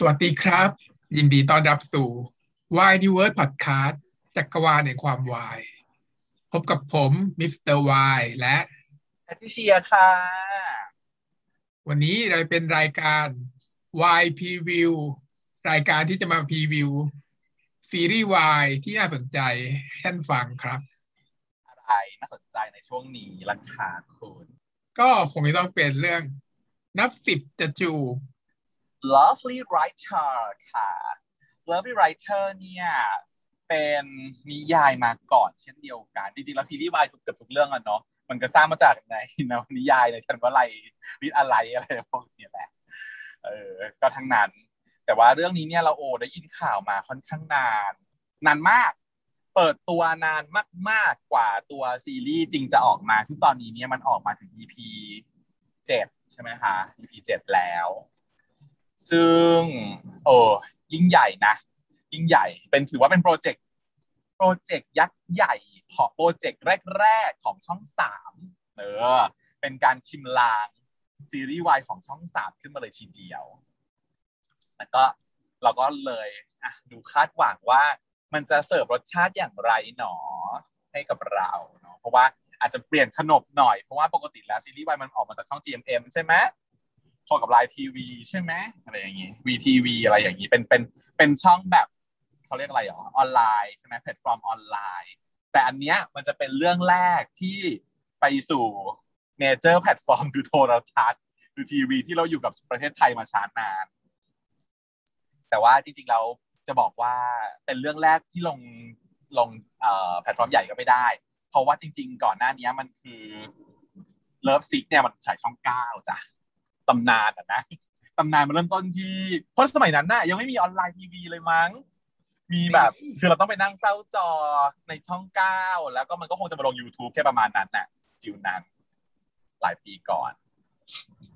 สวัสดีครับ ยินดีต้อนรับสู่ Y Niverse Podcast จักรวาลในความวาย พบกับผมมิสเตอร์วายและแพทริเชียค่ะ วันนี้เราเป็นรายการ Y Preview รายการที่จะมาพรีวิว ซีรีส์วายที่น่าสนใจให้ท่านฟังครับ อะไรน่าสนใจในช่วงนี้ล่ะคะคุณ ก็คงไม่ต้องเป็นเรื่องนับสิบจะจูบ Lovely Writer ค่ะ Lovely Writer เนี่ยเป็นนิยายมาก่อนเช่นเดียวกัน จริงๆแล้วซีรีส์วายเกือบทุกเรื่องอะเนาะมันก็สร้างมาจากในนวนิยายในทันวลัยวิทอะไรอะไรพวกนี้แหละเออก็ทั้งนั้น แต่ว่าเรื่องนี้เนี่ยเราโอได้ยินข่าวมาค่อนข้างนาน นานมาก เปิดตัวนานมาก ๆกว่าตัวซีรีส์จริงจะออกมา ซึ่งตอนนี้เนี่ยมันออกมาถึง EP เจ็ดใช่ไหมคะ EP เจ็ดแล้ว ซึ่งโอ้ยิ่งใหญ่นะ ยิ่งใหญ่เป็นถือว่าเป็น project project ยักษ์ใหญ่ของ project แรก ๆ ของช่องสามเออเป็นการชิมลางซีรีส์วายของช่องสามขึ้นมาเลยทีเดียว แล้วก็เราก็เลยอะดูคาดหวังว่ามันจะเสิร์ฟรสชาติอย่างไรหนอให้กับเราเนาะเพราะว่าอาจจะเปลี่ยนขนบหน่อย เพราะว่าปกติแล้วซีรีส์วายมันออกมาจากช่อง GMM ใช่ไหม พอกับ LINE TV ใช่ไหมอะไรอย่างงี้ WeTV อะไรอย่างนี้เป็นเป็นเป็นช่องแบบเขาเรียกอะไรหรอออนไลน์ใช่ไหมแพลตฟอร์มออนไลน์ แต่อันเนี้ยมันจะเป็นเรื่องแรกที่ไปสู่ major platform คือโทรทัศน์คือทีวีที่เราอยู่กับประเทศไทยมาช้านาน แต่ว่าจริงๆเราจะบอกว่าเป็นเรื่องแรกที่ลงลงแพลตฟอร์มใหญ่ก็ไม่ได้ เพราะว่าจริง ๆ ก่อนหน้านี้มันคือ Love Sick เนี่ยมันฉายช่องเก้าจ้ะ ตำนานอะนะตำนานมันเริ่มต้นที่เพราะสมัยนั้นน่ะยังไม่มีออนไลน์ทีวีเลยมั้ง มีแบบคือเราต้องไปนั่งเฝ้าจอในช่องเก้าแล้วก็มันก็คงจะมาลง YouTube แค่ประมาณนั้นน่ะยุคนั้นหลายปีก่อน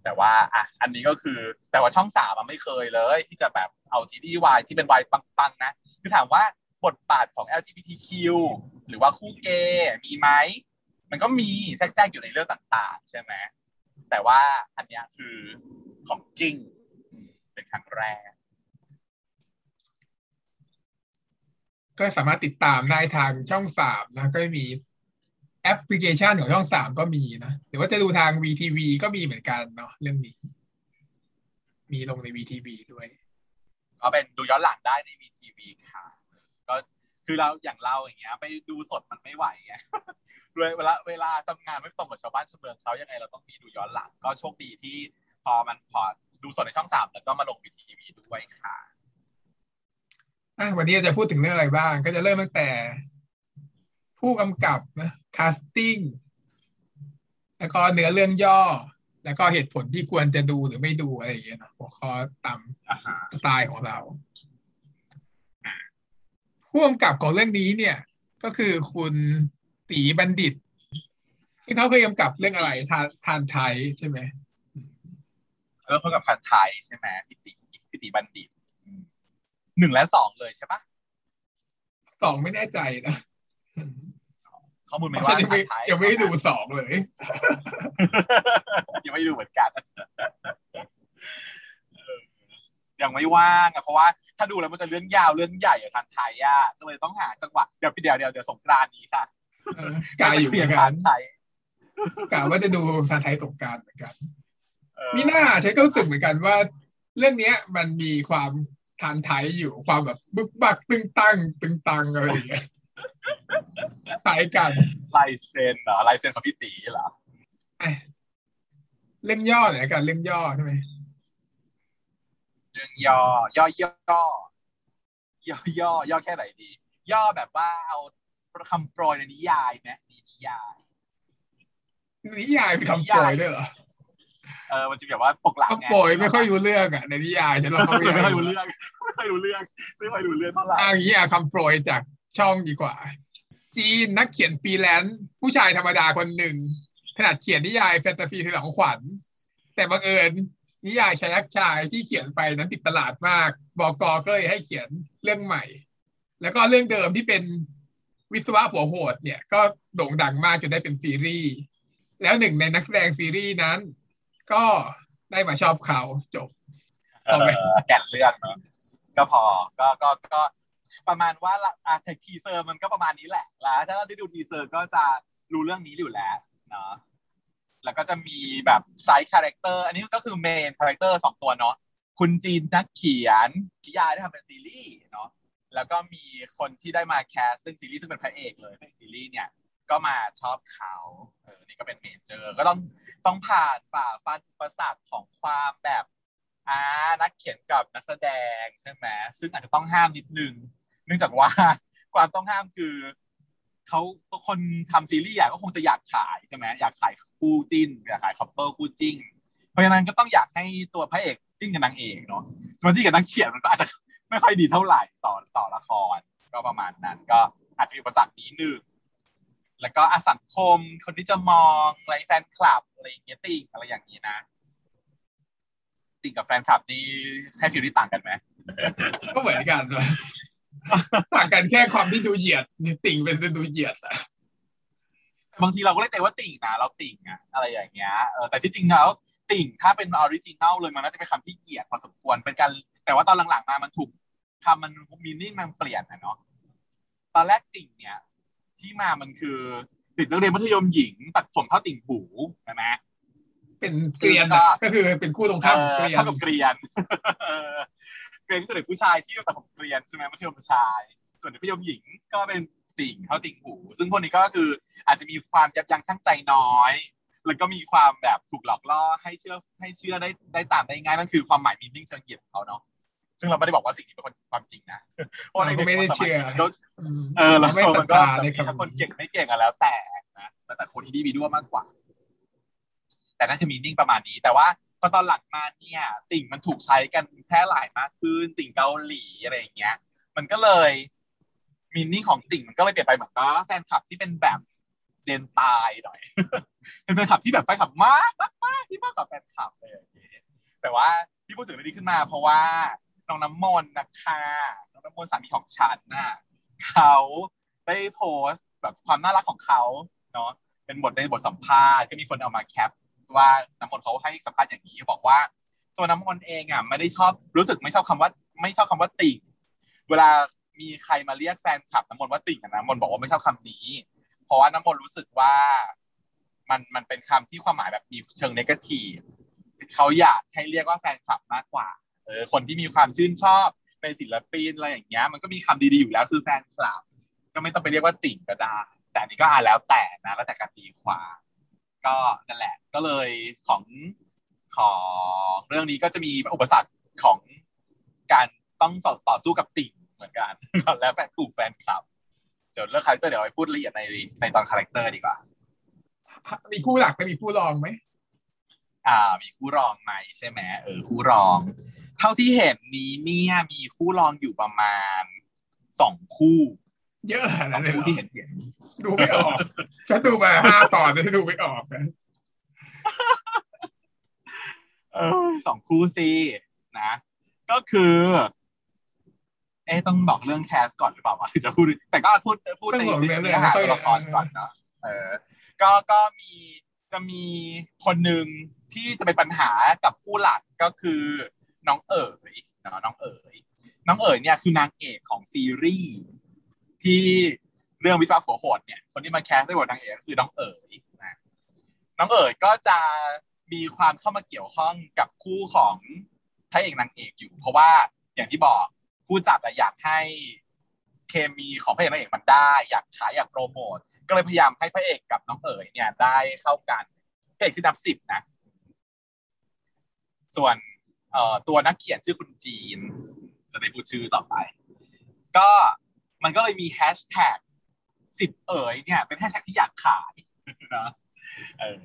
แต่ว่าอะอันนี้ก็คือแต่ว่าช่องสามมันไม่เคยเลย ที่จะแบบเอาซีรีส์วายที่เป็นวายปังๆ นะ คือถามว่าบทบาทของ LGBTQ หรือว่าคู่เกย์มีไหมมันก็มีแทรกๆอยู่ในเรื่องต่าง ๆ ใช่ไหม แต่ว่าอันเนี้ยคือของจริงเป็นครั้งแรก ก็สามารถติดตามได้ทางช่องสามนะ ก็มีแอปพลิเคชันของช่องสามก็มีนะหรือว่าจะดูทาง VTV ก็มีเหมือนกันเนาะเรื่องนี้ มีลงใน VTV ด้วย ก็เป็นดูย้อนหลังได้ใน VTV ค่ะก็ คือเราอย่างเราอย่างเงี้ย ไปดูสดมันไม่ไหวไงเวลาเวลาทำงานไม่ตรงกับชาวบ้านชาวเมืองเขายังไงเราต้องมีดูย้อนหลัง ก็โชคดีที่พอมันพอดูสดในช่องสามแล้วก็มาลง VTV ด้วยค่ะอะวันนี้จะพูดถึงเรื่องอะไรบ้าง ก็จะเริ่มตั้งแต่ ผู้กำกับนะคาสติ้งแล้วก็เนื้อเรื่องย่อ แล้วก็เหตุผลที่ควรจะดูหรือไม่ดูอะไรอย่างเงี้ยนะหัวข้อตามสไตล์ของเรา ผู้กำกับของเรื่องนี้เนี่ย ก็คือคุณตีบัณฑิตที่เขาเคยกำกับเรื่องอะไรทานทานไทยใช่ไหมเรื่องกับพันไทยใช่ไหมพิติพิติบัณฑิตหนึ่งและสองเลยใช่ปะสองไม่แน่ใจนะข้อมูลไม่ว่ายังไม่ยังไม่ได้ดูสองเลยยังไม่ดูเหมือนกันยังไม่ว่างอะเพราะว่า ถ้าดูแล้วมันจะเรื่องยาวเรื่องใหญ่อะทางไทยอะก็เลยต้องหาจังหวะเดี๋ยวพี่เดี๋ยวเดี๋ยวเดี๋ยวสงกรานนี้ค่ะกาอยู่เหมือนกักันนไทยกะว่าจะดูทานไทยสงการเหมือนกันมีหน้าใช้ก็รู้สึกเหมือนกันว่า เรื่องเนี้ยมันมีความทานไทยอยู่ความแบบบึกบักตึงตั้งตึงตังอะไรอย่างเงี้ยคล้ายกันลายเซ็นเหรอลายเซ็นของพี่ตีเหรอเรื่องย่อหน่อยกันเรื่องย่อใช่ไหม เรื่องย่อย่อย่อย่อย่อย่อแค่ไหนดี ย่อแบบว่าเอาคำโปรยในนิยายไหมนิยายนิยายมีคำโปรยด้วยเหรอเออมันจะแบบว่าปกหลังคำโปรยไม่ค่อยรู้เรื่องอะในนิยายฉันเราเขาไม่ค่อยรู้เรื่องไม่ค่อยรู้เรื่องไม่ค่อยรู้เรื่องเท่าไหร่อ่างนี้อะคำโปรยจากช่องดีกว่า จีนนักเขียนฟรีแลนซ์ผู้ชายธรรมดาคนหนึ่งขนาดเขียนนิยายแฟนตาซีสยองขวัญ แต่บังเอิญ นิยายชายยักษ์ชายที่เขียนไปนั้นติดตลาดมากบอกกก็เลยให้เขียนเรื่องใหม่ แล้วก็เรื่องเดิมที่เป็นวิศวะหัวโหดเนี่ยก็โด่งดังมากจนได้เป็นซีรีส์แล้วหนึ่งในนักแสดงซีรีส์นั้น ก็ได้มาชอบเขาจบเออแก่นเรื่องเนาะก็พอก็ก็ก็ประมาณว่าอะ teaser มันก็ประมาณนี้แหละแล้วถ้าเราได้ดู teaser ก็จะรู้เรื่องนี้อยู่แล้วเนาะ แล้วก็จะมีแบบ side character อันนี้ก็คือ main character สองตัวเนาะคุณจีนนักเขียนนิยายได้ทำเป็นซีรีส์เนาะแล้วก็มีคนที่ได้มา cast ซึ่งซีรีส์ซึ่งเป็นพระเอกเลยในซีรีส์เนี่ยก็มาชอบเขาเออนี่ก็เป็น major ก็ต้องต้องผ่านฝ่าฟันอุปสรรคของความแบบอ่านักเขียนกับนักแสดงใช่ไหมซึ่งอาจจะต้องห้ามนิดนึง เนื่องจากว่าความต้องห้ามคือ เขาคนทำซีรีส์ใหญ่ก็คงจะอยากขายใช่ไหมอยากขายคู่จิ้นอยากขาย couple คู่จิ้นเพราะฉะนั้นก็ต้องอยากให้ตัวพระเอกจิ้นกับนางเอกเนาะส่วนที่กับนักเขียนมันก็อาจจะไม่ค่อยดีเท่าไหร่ต่อต่อละคร ก็ประมาณนั้น ก็อาจจะมีอุปสรรคนี้หนึ่งแล้วก็อสังคมคนที่จะมองอะไรแฟนคลับอะไรอย่างเงี้ยติ่งอะไรอย่างนี้นะ ติ่งกับแฟนคลับนี่ให้ฟิลที่ต่างกันไหมก็เหมือนกันเลย ต่างกันแค่ความที่ดูเหยียดนี่ติ่งเป็นดูเหยียดอะบางทีเราก็เรียกตัวว่าติ่งนะเราติ่งอะอะไรอย่างเงี้ยเออแต่ที่จริงแล้วติ่งถ้าเป็น original เลยมันน่าจะเป็นคำที่เหยียดพอสมควรเป็นการ แต่ว่าตอนหลังๆมามันถูกคำมัน meaning มันเปลี่ยนนะเนาะตอนแรกติ่งเนี่ย ที่มามันคือเด็กนักเรียนมัธยมหญิง ตัดผมเท่าติ่งหูใช่ไหมเป็นเกรียนอะก็คือเป็นคู่ตรงข้ามเกลียนเท่ากับเกรียน เออเกรียนคือเด็กผู้ชายที่ตัดผมเกรียนใช่ไหมมัธยมชาย ส่วนเด็กมัธยมหญิงก็เป็นติ่งเท่าติ่งหู ซึ่งพวกนี้ก็คืออาจจะมีความยับยั้งชั่งใจน้อย แล้วก็มีความแบบถูกหลอกล่อให้เชื่อให้เชื่อได้ได้ตามได้ง่ายนั่นคือความหมายมีนิ่งเชิงเหยียดของเขาเนาะซึ่งเราไม่ได้บอกว่าสิ่งนี้เป็นคนความจริงนะเพราะในเราก็ไม่ได้เชื่อเออแล้วไม่มันก็ศรัทธาในมีคำทั้งคนเก่งไม่เก่งอะแล้วแต่นะแล้วแต่คนที่ดีมีด้วยมากกว่า แต่น่าจะมีนิ่งประมาณนี้ แต่ว่า พอตอนหลังมาเนี่ย ติ่งมันถูกใช้กันแพร่หลายมากขึ้นติ่งเกาหลีอะไรอย่างเงี้ย มันก็เลยมีนิ่ของติ่งมันก็เลยเปลี่ยนไปเหมือนกับแฟนคลับที่เป็นแบบเดนตายหน่อยเป็นแฟนคลับที่แบบแฟนคลับมากมากมากที่มากกว่าแฟนคลับเลยอย่างเงี้ยแต่ว่าที่พูดถึงเรื่องนี้ขึ้นมา เพราะว่าน้องน้ำมนต์นะคะน้องน้ำมนต์สามีของฉันน่ะเขาได้โพสต์แบบความน่ารักของเขาเนาะเป็นบทในบทสัมภาษณ์ก็มีคนเอามาแคป ว่าน้ำมนต์เขาให้สัมภาษณ์อย่างนี้ บอกว่า ตัวน้ำมนต์เองอะไม่ได้ชอบรู้สึกไม่ชอบคำว่า ไม่ชอบคำว่าติ่งเวลามีใครมาเรียกแฟนคลับน้ำมนต์ว่าติ่งน้ำมนต์บอกว่าไม่ชอบคำนี้ เพราะว่าน้ำมนต์รู้สึกว่ามันมันเป็นคำที่ความหมายแบบมีเชิงเนกาทีฟเขาอยากให้เรียกว่าแฟนคลับมากกว่าเออคนที่มีความชื่นชอบในศิลปินอะไรอย่างเงี้ย มันก็มีคำดีๆอยู่แล้วคือแฟนคลับ ก็ไม่ต้องไปเรียกว่าติ่งก็ได้แต่อันนี้ก็อ่านแล้วแต่นะแล้วแต่การตีความ ก็นั่นแหละ ก็เลยของของเรื่องนี้ก็จะมีอุปสรรคของการต้องต่อสู้กับติ่งเหมือนกันแล้วแฟนกลุ่มแฟนคลับเดี๋ยวเรื่อง character เดี๋ยวไปพูดละเอียดในในตอน character ดีกว่า มีคู่หลักไม่มีคู่รองไหมอ่า มีคู่รองไหมใช่ไหมเออคู่รอง เท่าที่เห็นนี้เนี่ยมีคู่รองอยู่ประมาณสองคู่ เยอะขสนาอดงนั้นเลยคู่เหรอที่เห็นเห็นดูไม่ออกฉันดูมาห้าตอนแต่ดูไม่ออกนะเออสองคู่สินะ ก็คือ เอ๊ะต้องบอกเรื่องแคสก่อนหรือเปล่าวะหรือจะพูด แต่ก็พูดพูดในเนื้อหาตัวละครก่อนเนาะเออ ก็ก็มีจะมีคนหนึ่งที่จะเป็นปัญหากับคู่หลักก็คือน้องเอ๋ยเนาะน้องเอ๋ยน้องเอ๋ยเนี่ยคือนางเอกของซีรีส์ ที่เรื่องวิศวะหัวโหดเนี่ยคนที่มาแคสได้บทนางเอกก็คือน้องเอ๋ยนะน้องเอ๋ยก็จะมีความเข้ามาเกี่ยวข้องกับคู่ของพระเอกนางเอกอยู่ เพราะว่าอย่างที่บอกผู้จัดอยากให้เคมีของพระเอกนางเอกมันได้ อยากขายอยากโปรโมทก็เลยพยายามให้พระเอกกับน้องเอ๋ยเนี่ยได้เข้ากันพระเอกชื่อนับสิบนะ ส่วนตัวนักเขียนชื่อคุณจีน จะได้พูดชื่อต่อไป ก็ มันก็เลยมีแฮชแท็กสิบเอ๋ยเนี่ย เป็นแฮชแท็กที่อยากขายนะเออ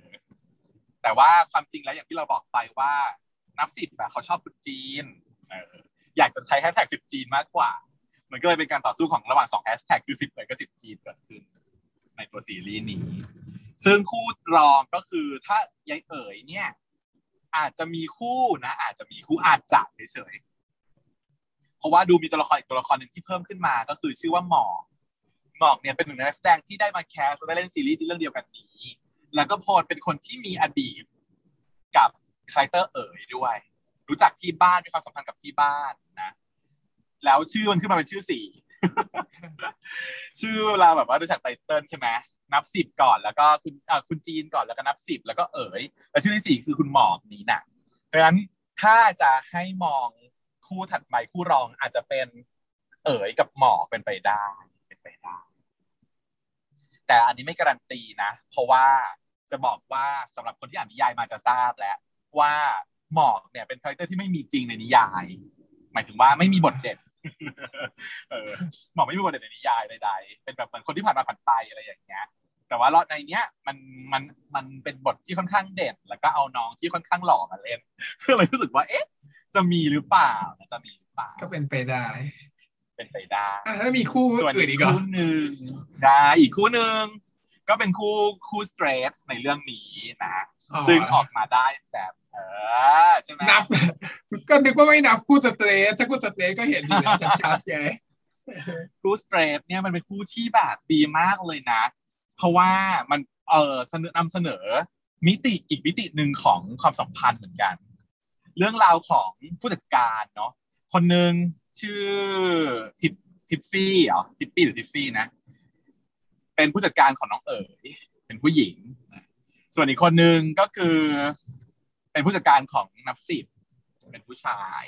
แต่ว่าความจริงแล้วอย่างที่เราบอกไปว่านับสิบอะเขาชอบคุณจีนเอออยากจะใช้แฮชแท็กสิบจีนมากกว่า มันก็เลยเป็นการต่อสู้ของระหว่างสองแฮชแท็กคือสิบเอ๋ยกับสิบจีนเกิดขึ้น ในตัวซีรีส์นี้ ซึ่งคู่รองก็คือถ้ายายเอ๋ยเนี่ย อาจจะมีคู่นะ อาจจะมีคู่อาจจะเฉย เพราะว่าดูมีตัวละครอีกตัวละครหนึ่งที่เพิ่มขึ้นมาก็คือชื่อว่าหมอกหมอกเนี่ยเป็นหนึ่งในนักแสดงที่ได้มา cast ได้เล่นซีรีส์เรื่องเดียวกันนี้ แล้วก็พลเป็นคนที่มีอดีตกับ character เอ๋ยด้วย รู้จักที่บ้านมีความสัมพันธ์กับที่บ้านนะแล้วชื่อมันขึ้นมาเป็นชื่อสี่ชื่อเราแบบว่ารู้จักไตเติ้ลใช่ไหมนับสิบก่อนแล้วก็คุณอ่าคุณจีนก่อนแล้วก็นับสิบแล้วก็เอ๋ยแล้วชื่อที่สี่คือคุณหมอกนี้น่ะเพราะฉะนั้นถ้าจะให้มอง คู่ถัดไปคู่รองอาจจะเป็นเอ๋ยกับหมอเป็นไปได้เป็นไปได้ แต่อันนี้ไม่การันตีนะ เพราะว่าจะบอกว่าสำหรับคนที่อ่านนิยายมาจะทราบแล้ว ว่าหมอกเนี่ยเป็น character ที่ไม่มีจริงในนิยาย หมายถึงว่าไม่มีบทเด่นหมอกไม่มีบทเด่นในนิยายใดๆเป็นแบบเหมือนคนที่ผ่านมาผ่านไปอะไรอย่างเงี้ย แต่ว่าในเนี้ยมันมันมันเป็นบทที่ค่อนข้างเด่น แล้วก็เอาน้องที่ค่อนข้างหล่อมาเล่นก็เลยรู้สึกว่าเอ๊ะ จะมีหรือเปล่าจะมีหรือเปล่าก็เป็นไปได้ เป็นไปได้อะแล้วมีคู่ส่วนอื่นอีอีกกเหรอคู่หนึ่งได้อีกคู่หนึ่งก็เป็นคู่คู่สเตรทในเรื่องนี้นะซึ่งออกมาได้แบบเออใช่ไหมนับ ก็นึกว่าไม่นับคู่สเตรทถ้าคู่สเตรทก็เห็นอยู่แล้วชัดๆไงคู่สเตรทเนี่ยมันเป็นคู่ที่แบบดีมากเลยนะ เพราะว่ามันเออเสนอนำเสนอมิติอีกมิติหนึ่งของความสัมพันธ์เหมือนกัน เรื่องราวของผู้จัดการเนาะคนหนึ่งชื่อทิปทิปฟี่เหรอทิปปี้หรือทิฟฟี่นะ เป็นผู้จัดการของน้องเอ๋ยเป็นผู้หญิง ส่วนอีกคนหนึ่งก็คือ เป็นผู้จัดการของนับสิบเป็นผู้ชาย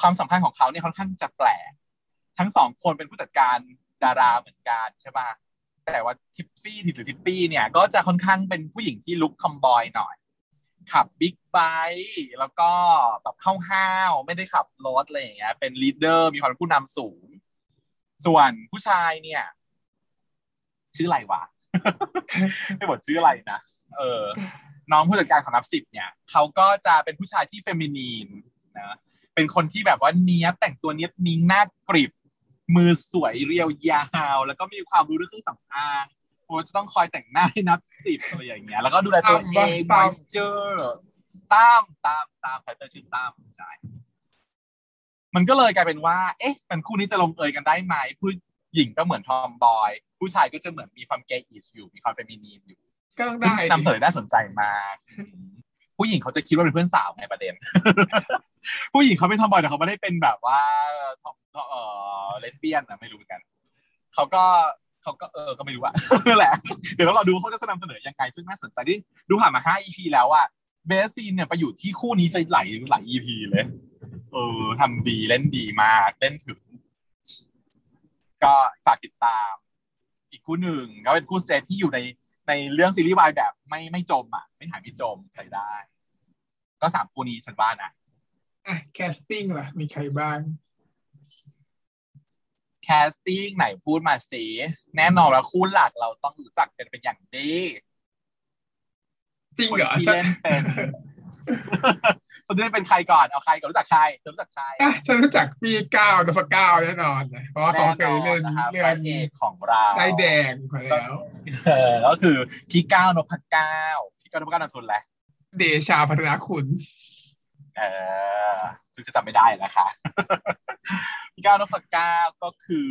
ความสัมพันธ์ของเขาเนี่ยค่อนข้างจะแปลกทั้งสองคนเป็นผู้จัดการดาราเหมือนกันใช่ปะ แต่ว่าทิปฟี่หรือทิปปี้เนี่ยก็จะค่อนข้างเป็นผู้หญิงที่ลุค tomboy หน่อย ขับบิ๊กไบค์แล้วก็แบบห้าวๆไม่ได้ขับรถอะไรอย่างเงี้ยเป็น leader มีความเป็นผู้นำสูง ส่วนผู้ชายเนี่ย ชื่ออะไรวะไม่บอกชื่ออะไรนะเออ น้องผู้จัดการของนับสิบเนี่ยเขาก็จะเป็นผู้ชายที่ feminine นะเป็นคนที่แบบว่าเนี้ยบแต่งตัวเนี้ยบนิ้งหน้ากริบ มือสวยเรียวยาว แล้วก็มีความรู้เรื่องเครื่องสำอางเพราะว่าจะต้องคอยแต่งหน้าให้นับสิบอะไรอย่างเงี้ยแล้วก็ดูแลตัวเอง moistureตั้มตั้มตั้มไพเตอร์ชื่อตั้มใช่มันก็เลยกลายเป็นว่า เอ๊ะมันคู่นี้จะลงเอยกันได้ไหมผู้หญิงก็เหมือน tomboy ผู้ชายก็จะเหมือนมีความ gay-ish อยู่ มีความ feminine อยู่ก็ซึ่งได้นำเสนอน่าสนใจมาก ผู้หญิงเขาจะคิดว่าเป็นเพื่อนสาวไงประเด็น ผู้หญิงเขาไม่ tomboy แต่เขาไม่ได้เป็นแบบว่าทอมเอ่อเลสเบี้ยนนะไม่รู้เหมือนกันเขาก็เขาก็เออก็ไม่รู้อะนั่นแหละ เดี๋ยวเราดูเขาจะนำเสนอยังไงซึ่งน่าสนใจที่ดูผ่านมาห้า EP แล้วอะ best scene เนี่ยไปอยู่ที่คู่นี้หลายหลาย EP เลยเออทำดีเล่นดีมากเล่นถึง ก็ฝากติดตาม อีกคู่หนึ่งก็เป็นคู่ straight ที่อยู่ในในเรื่องซีรีส์วายแบบไม่ไม่จมอะ ไม่หายไม่จมใช้ได้ ก็สามคู่นี้ฉันว่านะ อะ casting ล่ะ มีใครบ้างแคสติ้งไหนพูดมาสิแน่นอนว่าคู่หลักเราต้องรู้จักกันเป็นอย่างดีจริงคนเหรอที่ฉันเล่นเป็นคนที่เล่นเป็นใครก่อนเอาใครก่อนรู้จักใครเธอรู้จักใครอะฉันรู้จักพี่ก้าวนับก้าวแน่นอนนะเพราะว่าเขาแน่เคนยอนเล่นนะครับเรื่พองระเอกของเราได้แดงมาแล้วเออก็คือพี่ก้าวนพเก้าพี่ก้าวนพเก้านามสกุลแหละเดชาพัฒนาคุณ เออซึ่งจะจำไม่ได้แล้วค่ะพี่ก้าวนพเก้าก็คือ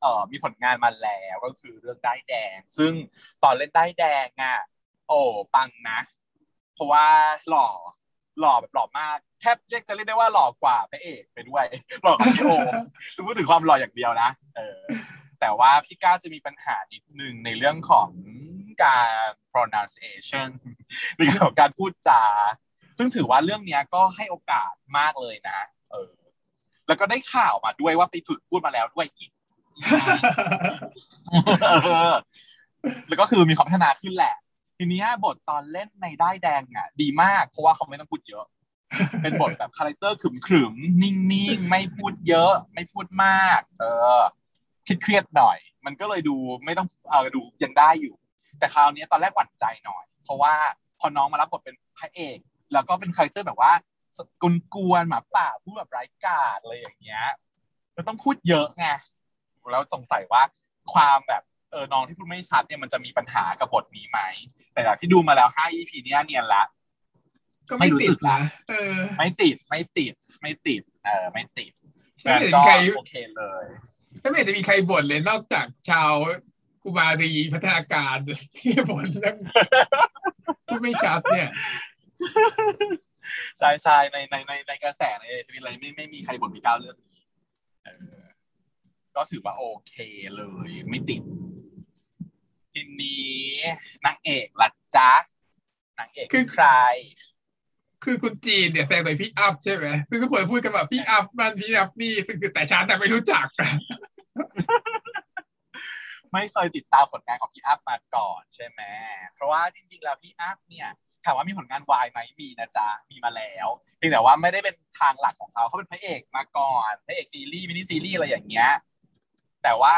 เออมีผลงานมาแล้วก็คือเรื่องได้แดง ซึ่งตอนเล่นได้แดงอะโอ้ปังนะ เพราะว่าหล่อหล่อแบบหล่อมากแทบเรียกจะเรียกได้ว่าหล่อกว่าพระเอกไปด้วยหล่อกว่าพี่โอคือพูดถึงความหล่ออย่างเดียวนะเออแต่ว่าพี่ก้าวจะมีปัญหานิดนึงในเรื่องของการ pronunciation ในเรื่องของการพูดจา ซึ่งถือว่าเรื่องเนี้ยก็ให้โอกาสมากเลยนะ เออ แล้วก็ได้ข่าวมาด้วยว่าไปฝึกพูดมาแล้วด้วยอีกเออแล้วก็คือมีความพัฒนาขึ้นแหละ ทีเนี้ยบทตอนเล่นในด้ายแดงอะ ดีมากเพราะว่าเขาไม่ต้องพูดเยอะ เป็นบทแบบ character ขรึมๆนิ่งๆ ไม่พูดเยอะ ไม่พูดมาก เออเครียดๆหน่อย มันก็เลยดูไม่ต้องเออดูยังได้อยู่ แต่คราวนี้ตอนแรกหวั่นใจหน่อย เพราะว่าพอน้องมารับบทเป็นพระเอก แล้วก็เป็น character แบบว่า กวนกวนๆหมาป่าพูดแบบไร้การ์ดอะไรอย่างเงี้ยก็ต้องพูดเยอะไงแล้วสงสัยว่าความแบบเออน้องที่พูดไม่ชัดเนี่ยมันจะมีปัญหากับบทนี้ไหม แต่จากที่ดูมาแล้ว5 EP เนี้ยเนียนละก็ไม่ไม่รู้สึกติดละนะเออ ไม่ติดไม่ติด ไม่ติด เออไม่ติดฉันไม่เห็นก็ใครโอเคเลยฉันไม่เห็นจะมีใครบ่นเลยนอกจากชาวกุมารีพัฒนาการที่บ่นเรื่องพูดไม่ชัดเนี่ย ใช่ใช่ในในในในกระแสในทวิตอะไรไม่ไม่มีใครบ่นพี่ก้าวเรื่องนี้เออก็ถือว่าโอเคเลย ไม่ติด ทีนี้นางเอกล่ะจ๊ะนางเอกคือใคร คือคุณจีนเนี่ยแซงใส่พี่อัพใช่ไหมคือทุกคนพูดกันแบบพี่อัพมันพี่อัพนี่คือแต่ฉันแต่ไม่รู้จักไม่เคยติดตามผลงานของพี่อัพมาก่อนใช่ไหมเพราะว่าจริง ๆ แล้วพี่อัพเนี่ย ถามว่ามีผลงานวายไหมมีนะจ๊ะมีมาแล้วเพียงแต่ว่าไม่ได้เป็นทางหลักของเขาเขาเป็นพระเอกมาก่อนพระเอกซีรีส์มินิซีรีส์อะไรอย่างเงี้ยแต่ว่า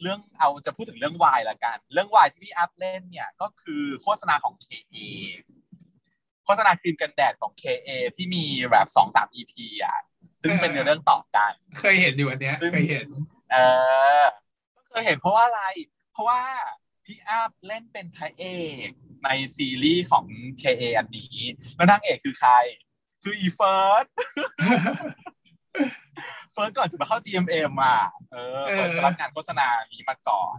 เรื่องเอาจะพูดถึงเรื่องวายละกัน เรื่องวายที่พี่อัพเล่นเนี่ยก็คือโฆษณาของ KA โฆษณาครีมกันแดดของ KA ที่มีแบบสองสาม EP อะ ซึ่งเป็นเรื่องต่อกัน เคยเห็นอยู่อันเนี้ยเคยเห็น เออเคยเห็นเพราะว่าอะไร เพราะว่าพี่อัพเล่นเป็นพระเอก ในซีรีส์ของ KA อันนี้แล้วนางเอกคือใคร คืออีเฟิร์สเฟิร์สก่อนจะมาเข้า GMM อะเออเฟิร์สรับงานโฆษณานี้มาก่อน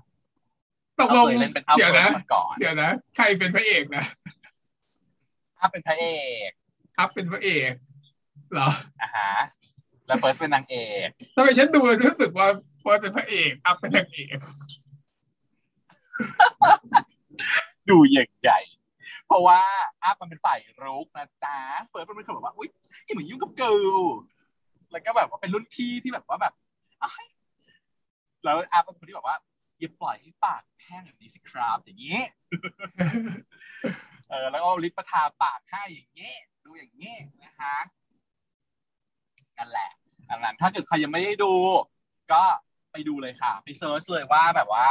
ตกลงเล่นเป็นอัพเดี๋ยวนะเฟิร์สมาก่อนเดี๋ยวนะใครเป็นพระเอกนะอัพเป็นพระเอกอัพเป็นพระเอกเหรออะฮะแล้วเฟิร์สเป็นนางเอกทำไมฉันดูรู้สึกว่าเฟิร์สเป็นพระเอกอัพเป็นนางเอก ดูใหญ่ๆเพราะว่าอัพมันเป็นฝ่ายรุกนะจ๊ะเฟิร์สมันเป็นคนแบบว่าอุ๊ยอย่ามายุ่งกับกูแล้วก็แบบว่าเป็นรุ่นพี่ที่แบบว่าแบบอ้ายแล้วอัพเป็นคนที่แบบว่าอย่าปล่อยให้ปากแห้งแบบนี้สิครับอย่างนี้เออแล้วก็ลิปมาทาปากให้อย่างนี้ดูอย่างนี้นะคะนั่นแหละอันนั้นถ้าเกิดใครยังไม่ได้ดู ก็ไปดูเลยค่ะ ไป search เลยว่าแบบว่า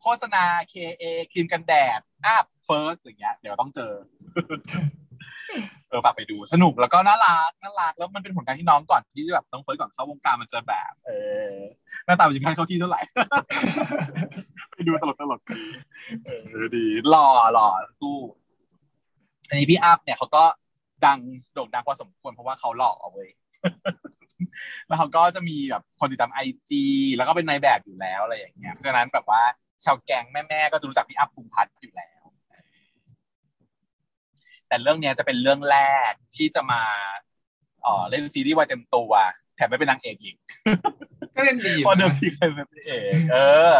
โฆษณา KA ครีมกันแดดอัพเฟิร์สอย่างเงี้ย เดี๋ยวต้องเจอ เออฝากไปดูสนุกแล้วก็น่ารักน่ารักแล้วมันเป็นผลงานที่น้องก่อนที่จะแบบน้องเฟิร์สก่อนเข้าวงการมันจะแบบ เออหน้าตามันจะไม่ค่อยเข้าที่เท่าไหร่ไปดูตลกตลกดีเออดีหล่อหล่อตู้อันนี้พี่อัพเนี่ยเขาก็ดังโด่งดังพอสมควรเพราะว่าเขาหล่อเว้ยแล้วเขาก็จะมีแบบคนติดตามไอจีแล้วก็เป็นนายแบบอยู่แล้วอะไรอย่างเงี้ยเพราะฉะนั้นแบบว่า ชาวแกงแม่ๆก็จะรู้จักพี่อัพภูมิพัฒน์อยู่แล้ว แต่เรื่องเนี้ยจะเป็นเรื่องแรกที่จะมาเอ่อเล่นซีรีส์วายเต็มตัวแถมไม่เป็นนางเอกอีกก็เล่นดีอยู่เพราะเดิมนะที่เคยเป็นพระเอกเออ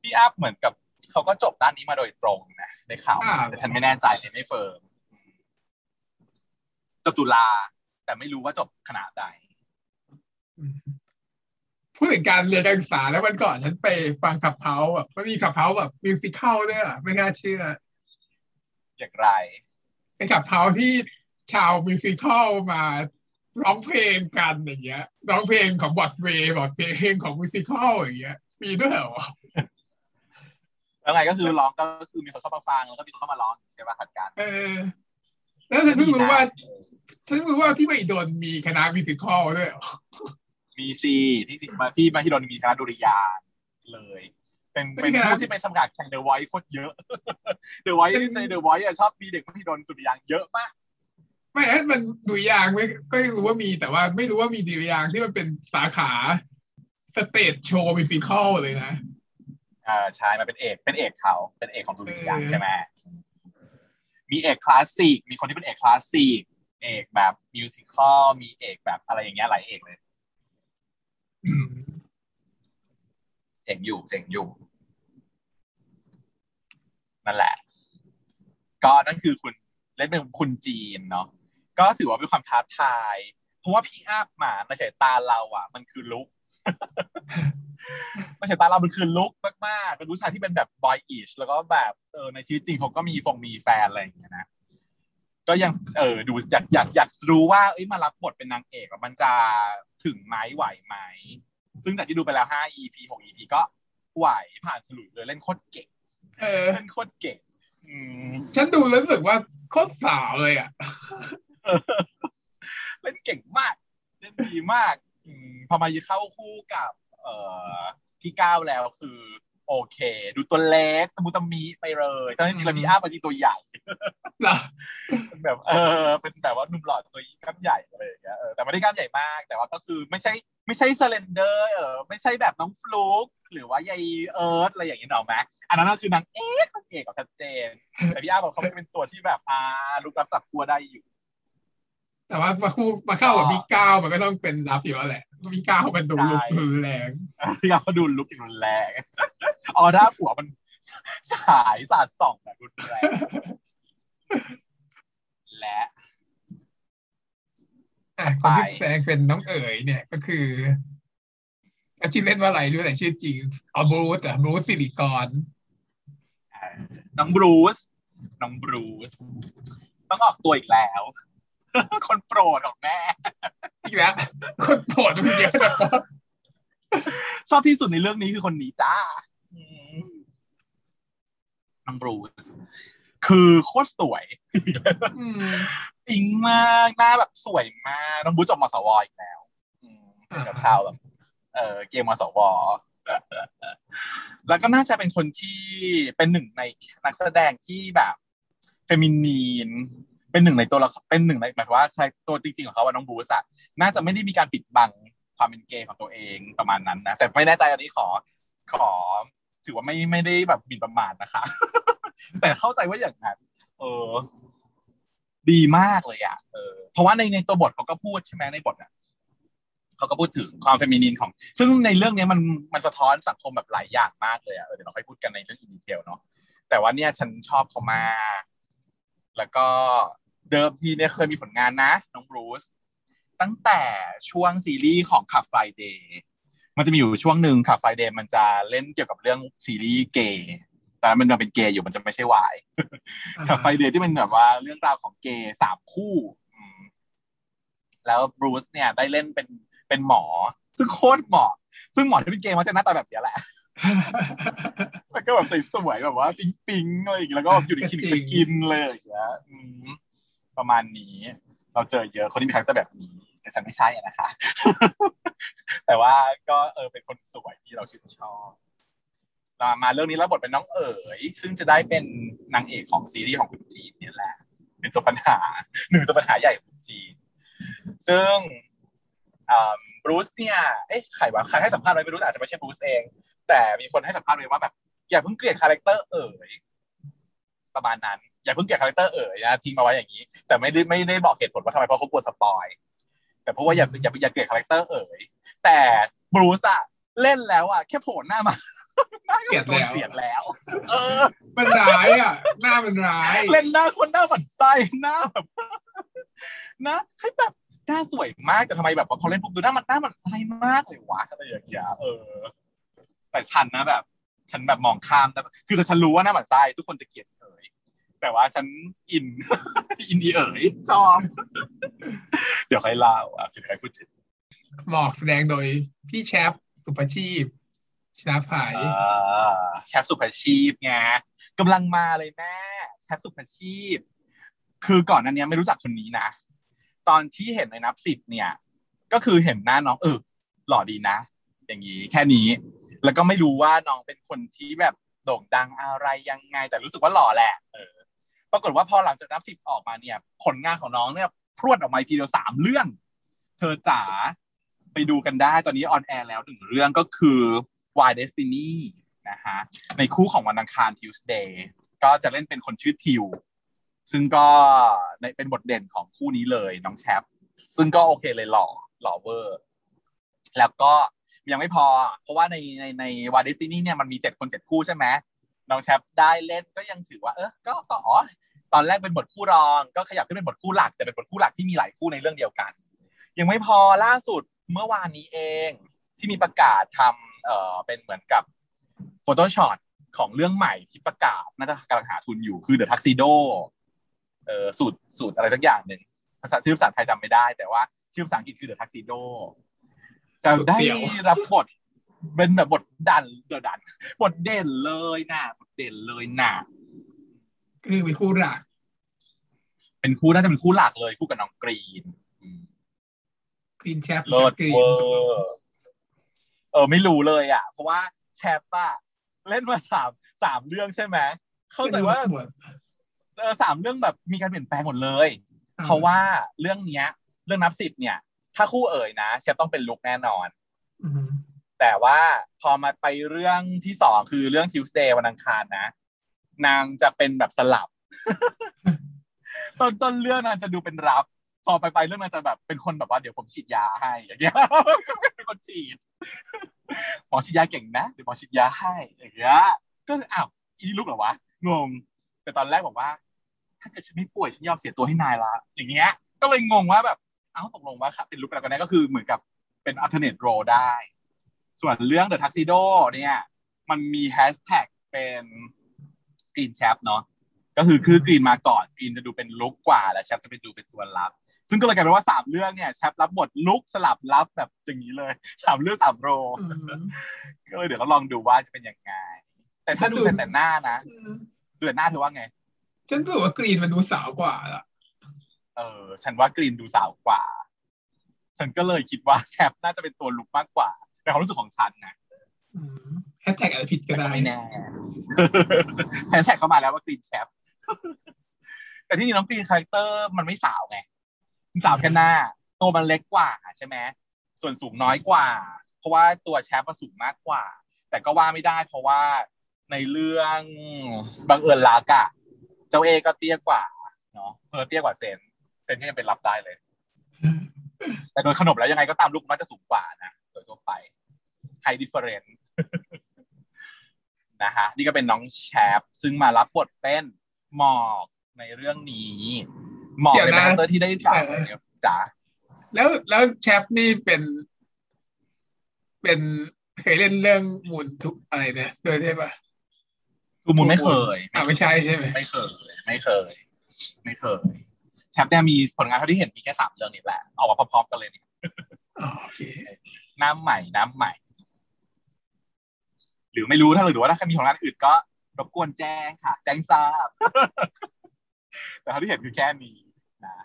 พี่อัพเหมือนกับเขาก็จบด้านนี้มาโดยตรงนะในข่าวอ่าแต่ฉันไม่แน่ใจเลยไม่ firm จบจุฬาแต่ไม่รู้ว่าจบคณะใด พูดถึงการเรียนการศึกษาแล้ววันก่อนฉันไปฟัง Clubhouse แบบมันมี Clubhouse แบบ musical ด้วยอะไม่น่าเชื่ออย่างไรเป็นผับ house ที่ชาว musical มาร้องเพลงกันอย่างเงี้ยร้องเพลงของบอดเวย์บอดเพลงของ musical อย่างเงี้ยมีด้วยเหรอแล้วไงก็คือร้องก็คือมีคนเข้ามาฟังแล้วก็มีคนเข้ามาร้องใช่ป่ะขัดกันเออ แล้วฉันเพิ่งรู้ว่าฉันเพิ่งรู้ว่าที่มหิดลมีคณะ musical ด้วยเหรอ มีซีที่มาที่มาที่โดนมีคณะดุริยางค์เลย เป็นเป็นผู้ที่ไปสมัครแข่งเดอะไวท์โคตรเยอะเดอะไวท์ในเดอะไวท์ชอบมีเด็กมหิดลดุริยางค์เยอะมากไม่อันมันดุริยางค์ไม่ก็รู้ว่ามีแต่ว่าไม่รู้ว่ามีดุริยางค์ที่มันเป็นสาขา stage show musical เลยนะอ่าใช่มันเป็นเอกเป็นเอกเขาเป็นเอกของดุริยางค์เออใช่ไหมมีเอกคลาสสิกมีคนที่เป็นเอกคลาสสิกเอกแบบ musical มีเอกแบบอะไรอย่างเงี้ยหลายเอกเลย เจ๋งอยู่เจ๋งอยู่นั่นแหละ ก็นั่นคือคุณเล่นเป็นคุณจีนเนาะก็ถือว่าเป็นความท้าทาย เพราะว่าพี่อาบหมาในสายตาเราอะ มันคือลุกในสายตาเรามันคือลุกมากๆเป็นผู้ชายที่เป็นแบบบอยอิชแล้วก็แบบเออในชีวิตจริงเขาก็มีฟงมีแฟนอะไรอย่างเงี้ยนะก็ยังเออดูอยากอยากอยากรู้ว่าเอ้ยมารับบทเป็นนางเอกมันจะ ถึงไหมไหวไหม ซึ่งจากที่ดูไปแล้ว 5 EP 6 EP ก็ไหวผ่านฉลุยเลยเล่นโคตรเก่งเออเล่นโคตรเก่งอืมฉันดูแล้วรู้สึกว่าโคตรสาวเลยอะเล่นเก่งมากเล่นดีมากอืมพอมาเข้าคู่กับ เอ่อพี่ก้าวแล้วคือ โอเค ดูตัวเล็กตะมุตะมีไปเลยตอนนี้จริงๆแล้วพี่อ้าบางทีตัวใหญ่เหรอเป็นแบบเออเป็นแบบว่าหนุ่มหล่อตัวกล้ามใหญ่อะไรอย่างเงี้ยเออแต่ไม่ได้กล้ามใหญ่มาก แต่ว่าก็คือไม่ใช่ไม่ใช่ slender เออไม่ใช่แบบน้องฟลุกหรือว่ายายเอิร์ธอะไรอย่างเงี้ยหรอกไหมอันนั้นก็คือนางเอกนางเอกกับชัดเจน แต่พี่อ้าบอกเขาจะเป็นตัวที่แบบอ่ารุกรับสลับขั้วได้อยู่ แต่ว่ามาคู่มาเข้ากับพี่ก้าวมันก็ต้องเป็นรับอยู่แล้วแหละ เพราะพี่ก้าวมันดูรุกรุนแรงพี่ก้าวเขาดูรุกอย่างรุนแรงออร่าผัวมันฉายสาดส่องแบบรุนแรงและอะคนที่แสดงเป็นน้องเอ๋ยเนี่ยก็คือก็ชื่อเล่นว่าอะไรด้วยแต่ชื่อจริงอ๋อบรูซอะบรูซสิริกรน้องบรูซน้องบรูซต้องออกตัวอีกแล้ว คนโปรดของแม่อีกแล้วคนโปรดมันเยอะจังวะชอบที่สุดในเรื่องนี้คือคนนี้จ้าน้องบรูซคือโคตรสวยอืมอิงมากหน้าแบบสวยมากน้องบรูซจบมสวอีกแล้วอืมเป็นแบบชาวแบบเออเกมมสวแล้วก็น่าจะเป็นคนที่เป็นหนึ่งในนักแสดงที่แบบเฟมินีน เป็นหนึ่งในตัวละเป็นหนึ่งในหมายถึงว่าใครตัวจริงๆของเขาว่าน้องบรูซอะน่าจะไม่ได้มีการปิดบังความเป็นเกย์ของตัวเองประมาณนั้นนะแต่ไม่แน่ใจอันนี้ขอขอ ถือว่าไม่ไม่ได้แบบบินประมาทนะคะ แต่เข้าใจว่าอย่างนั้น เออ ดีมากเลยอะเออเพราะว่าในในตัวบทเขาก็พูดใช่ไหมในบทอะเขาก็พูดถึงความเฟมินีนของ ซึ่งในเรื่องนี้มันมันสะท้อนสังคมแบบหลายอย่างมากเลยอะเออเดี๋ยวเราค่อยพูดกันในเรื่องอินดีเทลเนาะแต่ว่าเนี่ยฉันชอบเขามาก แล้วก็เดิมทีเนี่ยเคยมีผลงานนะ น้องบรูซตั้งแต่ช่วงซีรีส์ของ Club Friday มันจะมีอยู่ช่วงหนึ่ง Club Friday มันจะเล่นเกี่ยวกับเรื่องซีรีส์เกย์ตอนนั้นมันยังเป็นเกย์อยู่มันจะไม่ใช่วาย Club Friday ที่เป็นแบบว่าเรื่องราวของเกย์สามคู่อืมแล้วบรูซเนี่ยได้เล่นเป็นเป็นหมอ ซึ่งโคตรเหมาะซึ่งหมอที่เป็นเกย์มันจะหน้าตาแบบเนี้ยแหละ แล้วก็แบบสวยๆแบบว่าปิ๊งปิ๊งๆอะไรอย่างเงี้ยแล้วก็แบบอยู่ในคินสกินเลยอย่างเงี้ยอืมประมาณนี้ เราเจอเยอะคนที่มีคาแรคเตอร์แบบนี้แต่ฉันไม่ใช่อะนะคะ แต่ว่าก็เออเป็นคนสวยที่เราชื่นชอบมามาเรื่องนี้แล้วบทเป็นน้องเอ๋ย ซึ่งจะได้เป็นนางเอกของซีรีส์ของคุณจีนเนี่ยแหละเป็นตัวปัญหาหนึ่งตัวปัญหาใหญ่ของคุณจีน ซึ่งบรูซเนี่ยเอ๊ะใครวะใครให้สัมภาษณ์ไว้ไม่รู้อาจจะไม่ใช่บรูซเอง แต่มีคนให้สัมภาษณ์ไว้ว่าแบบ อย่าเพิ่งเกลียดคาแรคเตอร์เอ๋ยประมาณนั้น อย่าเพิ่งเกลียดคาแรคเตอร์เอ๋ยนะทิ้งมาไว้อย่างนี้ แต่ไม่ได้ไม่ได้บอกเหตุผลว่าทำไมเพราะเขากลัว spoil แต่เพราะว่าอย่าอย่าอย่าเกลียดคาแรคเตอร์เอ๋ยแต่บรูซอะเล่นแล้วอะแค่โผล่หน้ามาเกลียดแล้วเกลียดแล้ว เออ มันร้ายอะ หน้ามันร้าย เล่นหน้าคนหน้าหมันไส้หน้าแบบนะให้แบบหน้าสวยมากแต่ทำไมแบบว่าพอเล่นปุ๊บดูหน้ามันหน้าหมันไส้มากเลยวะอะไรอย่างเงี้ยเออ แต่ฉันนะแบบ ฉันแบบมองข้ามแต่คือแต่ฉันรู้ว่าหน้าหมันไส้ทุกคนจะเกลียดเอ๋ยแต่ว่าฉันอิน อินดีเอ๋ยชอบ เดี๋ยวใครเล่าอะเดี๋ยวใครพูดถึงหมอกแสดงโดยพี่แชปสุภชีพชนะภายอ่าแชฟสุภาชีพไงกำลังมาเลยแม่แชฟสุภาชีพ คือก่อนหนั้นเนี้ยไม่รู้จักคนนี้นะ ตอนที่เห็นในนับสิบเนี่ย ก็คือเห็นหน้าน้องเออหล่อดีนะ อย่างนี้แค่นี้ แล้วก็ไม่รู้ว่าน้องเป็นคนที่แบบโด่งดังอะไรยังไง แต่รู้สึกว่าหล่อแหละเออปรากฏว่าพอหลังจากนับสิบออกมาเนี่ย ผลงานของน้องเนี่ยพรวดออกมาทีเดียวสามเรื่อง เธอจ๋าไปดูกันได้ตอนนี้ออนแอร์แล้วหนึ่งเรื่องก็คือ Why Destiny นะฮะในคู่ของวันอังคาร Tuesday ก็จะเล่นเป็นคนชื่อทิว ซึ่งก็ในเป็นบทเด่นของคู่นี้เลยน้องแชป ซึ่งก็โอเคเลยหล่อหล่อเวอร์ แล้วก็ ยังไม่พอ เพราะว่าในในใน Y-Destiny เนี่ยมันมีเจ็ดคนเจ็ดคู่ใช่ไหมน้องแชปได้เล่นก็ยังถือว่า เออก็ก็อ๋อตอนแรกเป็นบทคู่รองก็ขยับขึ้นเป็นบทคู่หลักแต่เป็นบทคู่หลักที่มีหลายคู่ในเรื่องเดียวกัน ยังไม่พอล่าสุดเมื่อวานนี้เองที่มีประกาศทำเอ่อเป็นเหมือนกับ Photoshop ของเรื่องใหม่ที่ประกาศน่าจะกำลังหาทุนอยู่คือ The Tuxedo เอ่อสูตรสูตรอะไรสักอย่างหนึ่งภาษาชื่อภาษาไทยจำไม่ได้ แต่ว่าชื่อภาษาอังกฤษคือ The Tuxedo จะได้รับบท เป็นแบบบทดันเดอะดัน บทเด่นเลยนะบทเด่นเลยนะคือเป็นคู่รัก เป็นคู่น่าจะเป็นคู่หลักเลยคู่กับน้องกรีนอืมกรีนแชปเลิศกรีนเวอร์เออไม่รู้เลยอะ เพราะว่าแชปอะเล่นมาสามสามเรื่องใช่ไหมเข้าใจว่าเออสามเรื่องแบบมีการเปลี่ยนแปลงหมดเลย เพราะว่าเรื่องเนี้ย เรื่องนับสิบเนี่ย ถ้าคู่เอ๋ยนะแชปต้องเป็นรุกแน่นอนอืมแต่ว่าพอมาไปเรื่องที่สองคือเรื่อง Tuesday วันอังคารนะ นางจะเป็นแบบสลับ ต้นต้นเรื่องนางจะดูเป็นรับ พอไปไปเรื่องนั้นจะแบบเป็นคนแบบว่าเดี๋ยวผมฉีดยาให้อย่างเงี้ยเป็นคนฉีดหมอฉีดยาเก่งนะเดี๋ยวหมอฉีดยาให้อย่างเงี้ยก็เลยอ้าวอีนี่ลูกเหรอวะงงแต่ตอนแรกบอกว่า ถ้าเกิดฉันไม่ป่วยฉันยอมเสียตัวให้นายละอย่างเงี้ย ก็เลยงงว่าแบบ เอ้าตกลงว่าเป็นลูกแล้วกันแน่ก็คือเหมือนกับเป็น alternate role ได้ ส่วนเรื่อง The Tuxedo เนี่ย มันมีแฮชแท็กเป็น Green Chap เนาะก็คือคือกรีนมาก่อนกรีนจะดูเป็นลุกกว่าแล้วแชปจะไปดูเป็นตัวรับ ซึ่งก็เลยกลายเป็นว่าสามเรื่องเนี่ยแชปรับบทลุกสลับรับแบบอย่างนี้เลยสามเรื่องสามโรอืมก็เลยเดี๋ยวเราลองดูว่าจะเป็นยังไง แต่ถ้าดูแต่แต่หน้านะดูแต่หน้าเธอว่าไงฉันรู้สึกว่ากรีนมันดูสาวกว่าละ เออฉันว่ากรีนดูสาวกว่า ฉันก็เลยคิดว่าแชปน่าจะเป็นตัวรุกมากกว่าในความรู้สึกของฉันนะอืมแฮชแท็กอะไรผิดก็แต่ได้ก็ไม่แน่แฮชแท็กเข้ามาแล้วว่ากรีนแชปแต่ที่จริงน้องกรีนคาแรคเตอร์มันไม่สาวไงมันสาวแค่หน้า ตัวมันเล็กกว่าใช่ไหมส่วนสูงน้อยกว่า เพราะว่าตัวแชปก็สูงมากกว่า แต่ก็ว่าไม่ได้ เพราะว่าในเรื่องบังเอิญรักอะเจ้าเอก็เตี้ยกว่าเนาะเออเตี้ยกว่าเซนเซ นก็ยังเป็นรับได้เลย แต่โดยขนบแล้วยังไงก็ตามรุกมันจะสูงกว่านะโดยทั่วไป height difference นะฮะนี่ก็เป็นน้องแชปซึ่งมารับบทเป็นหมอกในเรื่องนี้หมอกเป็นคาแรคเตอร์ที่ได้จากเนี่ยจ๋าแล้วแล้วแชปนี่เป็นเป็นเคยเล่นเรื่องทูมูนอะไรเนี่ยโดยใช่ปะทูมูนไม่เคยอ่าไม่ใช่ใช่ไหมไม่เคย ไม่เคย ไม่เคย แชปเนี่ยมีผลงานเท่าที่เห็นมีแค่สามเรื่องนี้แหละออกมาพร้อมๆกันเลยนี่อ๋อโอเคน้ำใหม่น้ำใหม่ หรือไม่รู้ถ้าหรือว่าถ้าใครมีผลงานอื่นก็รบกวนแจ้งค่ะ แจ้งทราบ แต่เท่าที่เห็นคือแค่นี้นะ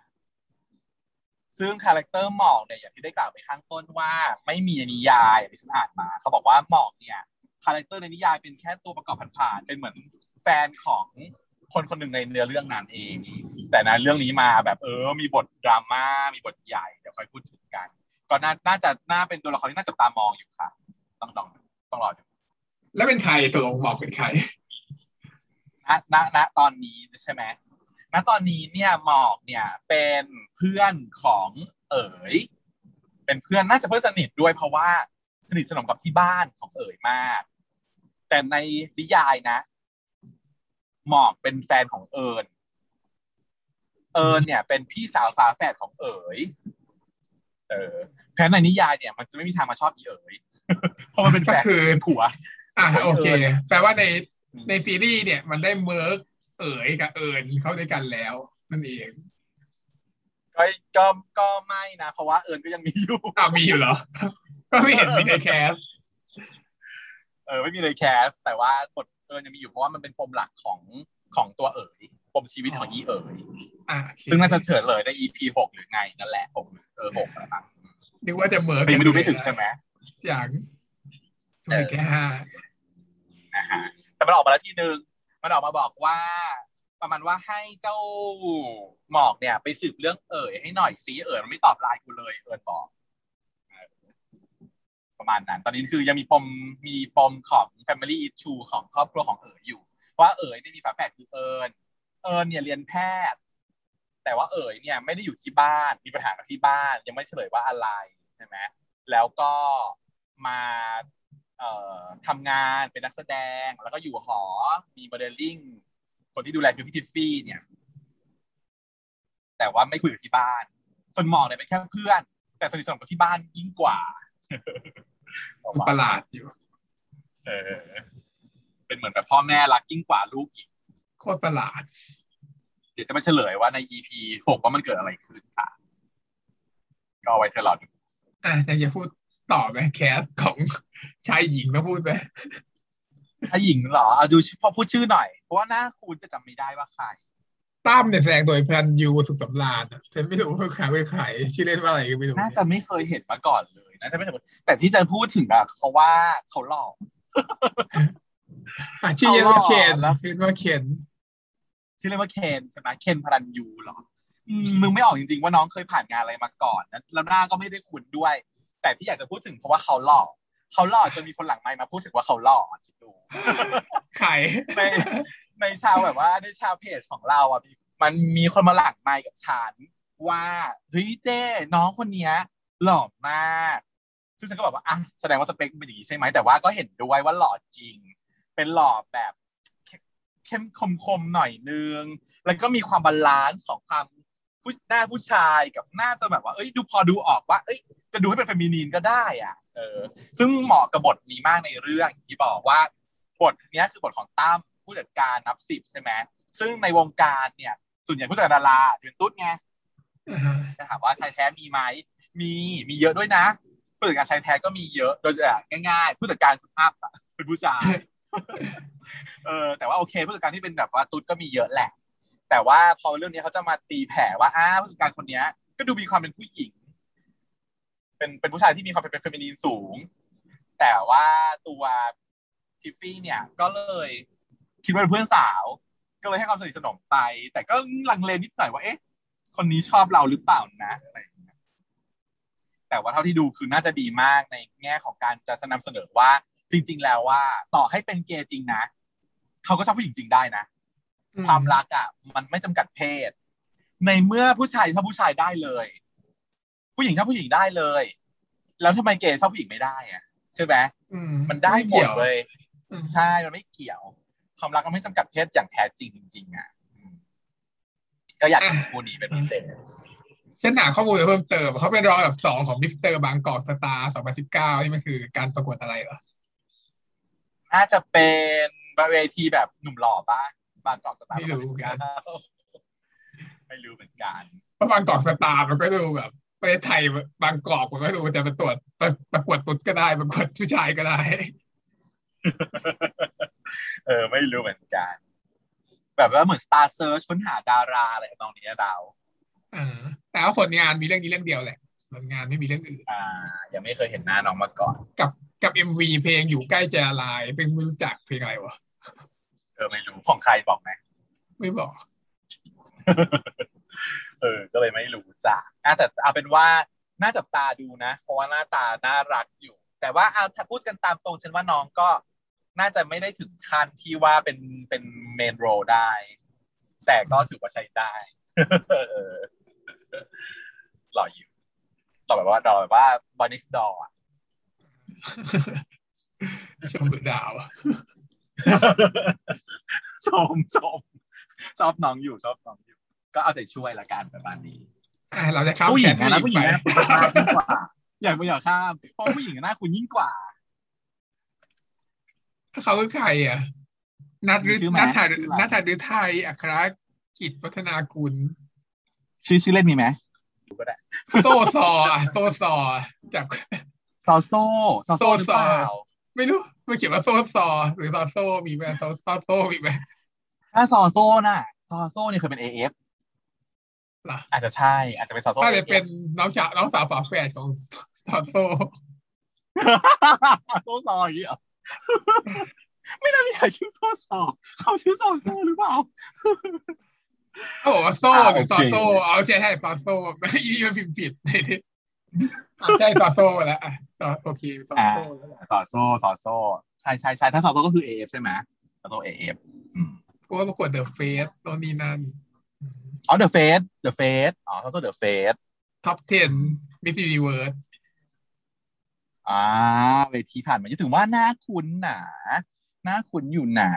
ซึ่งคาแรคเตอร์หมอกเนี่ยอย่างที่ได้กล่าวไปข้างต้นว่า ไม่มีนิยายอย่างที่ฉันอ่านมา เขาบอกว่าหมอกเนี่ยคาแรคเตอร์ในนิยายเป็นแค่ตัวประกอบผ่านๆเป็นเหมือนแฟนของคนคนหนึ่งในเนื้อเรื่องนั้นเอง แต่ในเรื่องนี้มาแบบเออ มีบทดราม่ามีบทใหญ่เดี๋ยวค่อยพูดถึงกันก็น่าน่าจะน่าเป็นตัวละครที่น่าจับตามองอยู่ค่ะ ต้องต้องต้องรอดูแล้วเป็นใครตกลงหมอกเป็นใครณณณตอนนี้ใช่ไหมณตอนนี้เนี่ยหมอกเนี่ยเป็นเพื่อนของเอ๋ย เป็นเพื่อนน่าจะเพื่อนสนิทด้วยเพราะว่าสนิทสนมกับที่บ้านของเอ๋ยมาก แต่ในนิยายนะ หมอกเป็นแฟนของเอิญ เอิญเนี่ยเป็นพี่สาวฝาแฝดของเอ๋ย เออแต่ในนิยายเนี่ยมันจะไม่มีทางมาชอบอีเอ๋ย เพราะมันเป็นแฟนก็คือเป็นผัว อ่าโอเคเอิญแปลว่าในอืมในซีรีส์เนี่ย มันได้ merge เอ๋ยกับเอิญเข้าด้วยกันแล้วนั่นเองก็ก็ก็ไม่นะเพราะว่าเอิญก็ยังมีอยู่อ้าวมีอยู่เหรอ ก็ไม่เห็นมีใน castเออไม่มีเลย cast แต่ว่าบทเอิญยังมีอยู่เพราะว่ามันเป็นปมหลักของของตัวเอ๋ย ปมชีวิตของอีเอ๋ยอ่าโอเคซึ่งน่าจะเฉลยใน EP หกหรือไงนั่นแหละหกหรือเออหกอะไรบ้างนึกว่าจะ merge แต่ยังไม่ดูไม่ถึงใช่ไหมอย่างไม่แค่ห้านะฮะแต่มันออกมาแล้วทีนึงมันออกมาบอกว่า ประมาณว่าให้เจ้าหมอกเนี่ย ไปสืบเรื่องเอ๋ยให้หน่อยสิเอ๋ยมันไม่ตอบไลน์กูเลยเอิญบอกเออประมาณนั้น ตอนนี้คือยังมีปมมีปมของ Family Issue ของครอบครัวของเอ๋ยอยู่เพราะว่าเอ๋ยเนี่ยมีฝาแฝดคือเอิญ เอิญเนี่ยเรียนแพทย์ แต่ว่าเอ๋ยเนี่ยไม่ได้อยู่ที่บ้านมีปัญหากับที่บ้าน ยังไม่เฉลยว่าอะไรใช่ไหมแล้วก็มาเอ่อทำงานเป็นนักแสดง แล้วก็อยู่หอมีโมเดลลิ่งคนที่ดูแลคือพี่ทิฟฟี่เนี่ย แต่ว่าไม่คุยกับที่บ้าน ส่วนหมอกเนี่ยเป็นแค่เพื่อน แต่สนิทสนมกับที่บ้านยิ่งกว่าประหลาดอยู่เออเป็นเหมือนแบบพ่อแม่รักยิ่งกว่าลูกอีกโคตรประหลาด เดี๋ยวจะมาเฉลยว่าใน EP หกว่ามันเกิดอะไรขึ้นค่ะ ก็เอาไว้เธอรอดูอะอยากจะพูดต่อไหมแคสของชายหญิงต้องพูดไหมถ้าหญิงเหรอเอาดูพอพูดชื่อหน่อย เพราะว่าหน้าคุณจะจำไม่ได้ว่าใครตั้มเนี่ยแสดงโดยพลันยูสุขสำราญอะฉันไม่รู้ว่าใครเป็นใครชื่อเล่นว่าอะไรก็ไม่รู้น่าจะไม่เคยเห็นมาก่อนเลยน่าจะไม่เคยแต่ที่จะพูดถึงอะเขาว่าเขาหล่ออะชื่อเล่นว่าเคนเอาล่ะชื่อเล่นว่าเคน ชื่อเล่นว่าเคนใช่ไหมเคนพรันยูเหรออืมมึงไม่ออกจริงๆว่าน้องเคยผ่านงานอะไรมาก่อนนะแล้วหน้าก็ไม่ได้คุ้นด้วย แต่ที่อยากจะพูดถึงเพราะว่าเขาหล่อเขาหล่อจนมีคนหลังไมค์มาพูดถึงว่าเขาหล่อคิดดูใครในในชาวแบบว่าในชาวเพจของเราอะมีมันมีคนมาหลังไมค์กับฉันว่าเฮ้ยเจ้น้องคนเนี้ย หล่อมาก ซึ่งฉันก็บอกว่าอะแสดงว่าสเปคเป็นอย่างนี้ใช่ไหมแต่ว่าก็เห็นด้วยว่าหล่อจริง เป็นหล่อแบบ เข้มคมคมๆหน่อยนึง แล้วก็มีความ balance ของความผู้หน้าผู้ชายกับหน้าจะแบบว่าเอ้ยดูพอดูออกว่า เอ้ย จะดูให้เป็น feminine ก็ได้อะเออ ซึ่งเหมาะกับบทนี้มากในเรื่องอย่างที่บอกว่าบทเนี้ยคือบทของตั้มผู้จัดการนับสิบใช่ไหมซึ่งในวงการเนี่ย ส่วนใหญ่ผู้จัดการดาราจะเป็นตุ๊ดไงอ่าฮะจะถามว่าชายแท้มีไหมมีมีเยอะด้วยนะผู้จัดการชายแท้ก็มีเยอะโดยจะง่าย ๆ ผู้จัดการคุณอัพอะเป็นผู้ชาย เออแต่ว่าโอเคผู้จัดการที่เป็นแบบว่าตุ๊ดก็มีเยอะแหละ แต่ว่าพอเรื่องนี้เขาจะมาตีแผ่ว่าอ้าผู้จัดการคนเนี้ย ก็ดูมีความเป็นผู้หญิง เป็นเป็นผู้ชายที่มีความเป็นเฟมินีนสูง แต่ว่าตัวทิฟฟี่เนี่ย ก็เลยคิดว่าเป็นเพื่อนสาว ก็เลยให้ความสนิทสนมไป แต่ก็ลังเลนิดหน่อยว่าเอ๊ะ คนนี้ชอบเราหรือเปล่านะอะไรแต่ว่าเท่าที่ดูคือน่าจะดีมากในแง่ของการจะนำเสนอว่า จริง ๆ แล้วว่า ต่อให้เป็นเกย์จริงนะเขาก็ชอบผู้หญิงจริงได้นะอืมความรักอะ มันไม่จำกัดเพศ ในเมื่อผู้ชายถ้าผู้ชายได้เลย ผู้หญิงถ้าผู้หญิงได้เลย แล้วทำไมเกย์ชอบผู้หญิงไม่ได้อะใช่ไหมอืมันได้หมดเลยอืมใช่มันไม่เกี่ยว ความรักมันไม่จำกัดเพศอย่างแท้จริงจริง ๆ อะอืมก็อยากเห็นคู่นี้เป็นพิเศษฉันหาข้อมูลเพิ่มเติมเขาเป็นรองอันดับสองของ Mister Bangkok Star 2019นี่มันคือการประกวดอะไรเหรอ น่าจะเป็นเวทีแบบหนุ่มหล่อป่ะ Bangkok Star ไม่รู้เหมือนกันไม่รู้เหมือนกันเพราะ Bangkok Star มันก็ดูแบบประเทศไทยบางกอกมันก็ดูจะประตรวจประประกวดตุ๊ดก็ได้ประกวดผู้ชายก็ได้ เออ ไม่รู้เหมือนกัน แบบว่าเหมือน Star Search ค้นหาดาราอะไรตรงนี้ดาวอ่าแต่ว่าผลงานมีเรื่องนี้เรื่องเดียวแหละผลงานไม่มีเรื่องอื่น อ่า ยังไม่เคยเห็นหน้าน้องมาก่อน กับ กับเอ็มวีเพลงอยู่ใกล้จะละลายเป็นไม่รู้จักเพลงอะไรวะเออไม่รู้ของใครบอกไหมไม่บอก เออ ก็เลยไม่รู้จักอะแต่เอาเป็นว่าน่าจับตาดูนะ เพราะว่าหน้าตาน่ารักอยู่ แต่ว่าเอาถ้าพูดกันตามตรงฉันว่าน้องก็น่าจะไม่ได้ถึงขั้นที่ว่าเป็นเป็น main role ได้ แต่ก็ถือว่าใช้ได้เออหล่ออยู่หล่อแบบว่าหล่อแบบว่า boy next door ชมดาวอะชมชมชอบน้องอยู่ชอบน้องอยู่ ก็เอาใจช่วยละกันประมาณนี้อะเราจะข้ามผู้หแขญิงนนะผู้ผู้หหญิญิงงไปนะคุณยิ่งกว่าอยากไปอยากข้ามเพราะผู้หญิงหน้าคุณยิ่งกว่าเขาคือใครอะนัทหรือมีชื่อไหมนัทธาชื่ออะไรนัทธาหรือไทยอัครกิจวัฒนากุลชื่อชื่อเล่นมีไหมก็ได้โซซออะโซซอจาก ซอโซ่ซอโซ่หรือเปล่าไม่รู้มันเขียนว่าโซซอหรือซอโซมีไหมโซซอโซมีไหมถ้าซอโซ่น่ะซอโซ่เนี่ยเคยเป็น AF ล่ะอาจจะใช่อาจจะเป็นซอโซ่ถ้าจะ AF เป็นน้องชาน้องสาวฝาแฝดของซอโซโซ่ซออย่างนี้เหรอไม่น่ามีใครชื่อโซ่ซอเขาชื่อซอโซ่หรือเปล่าเขาบอกว่าโซอ่าหรือซอโอเคโซเอาใช่ใช่ซอโซอีนี่มันพิมพ์ผิดอะ ใช่ซอโซแล้วอะซอโอเคซอโซแล้วล่ะซอโซ่ซอโซ่ใช่ใช่ใช่ถ้าซอโซ่ก็คือ AF ใช่ไหมซอโซ่ AF อืมกูว่าประกวดเดอะเฟสตอนนี้นั่นอ๋อ The Face The Face อ๋อซอโซ่ The Face ท็อป10มิส s ิ n เวิร์สอ่าเวทีผ่านมาจะถึงว่าหน้าคุ้นหนาหน้าคุ้นอยู่หนา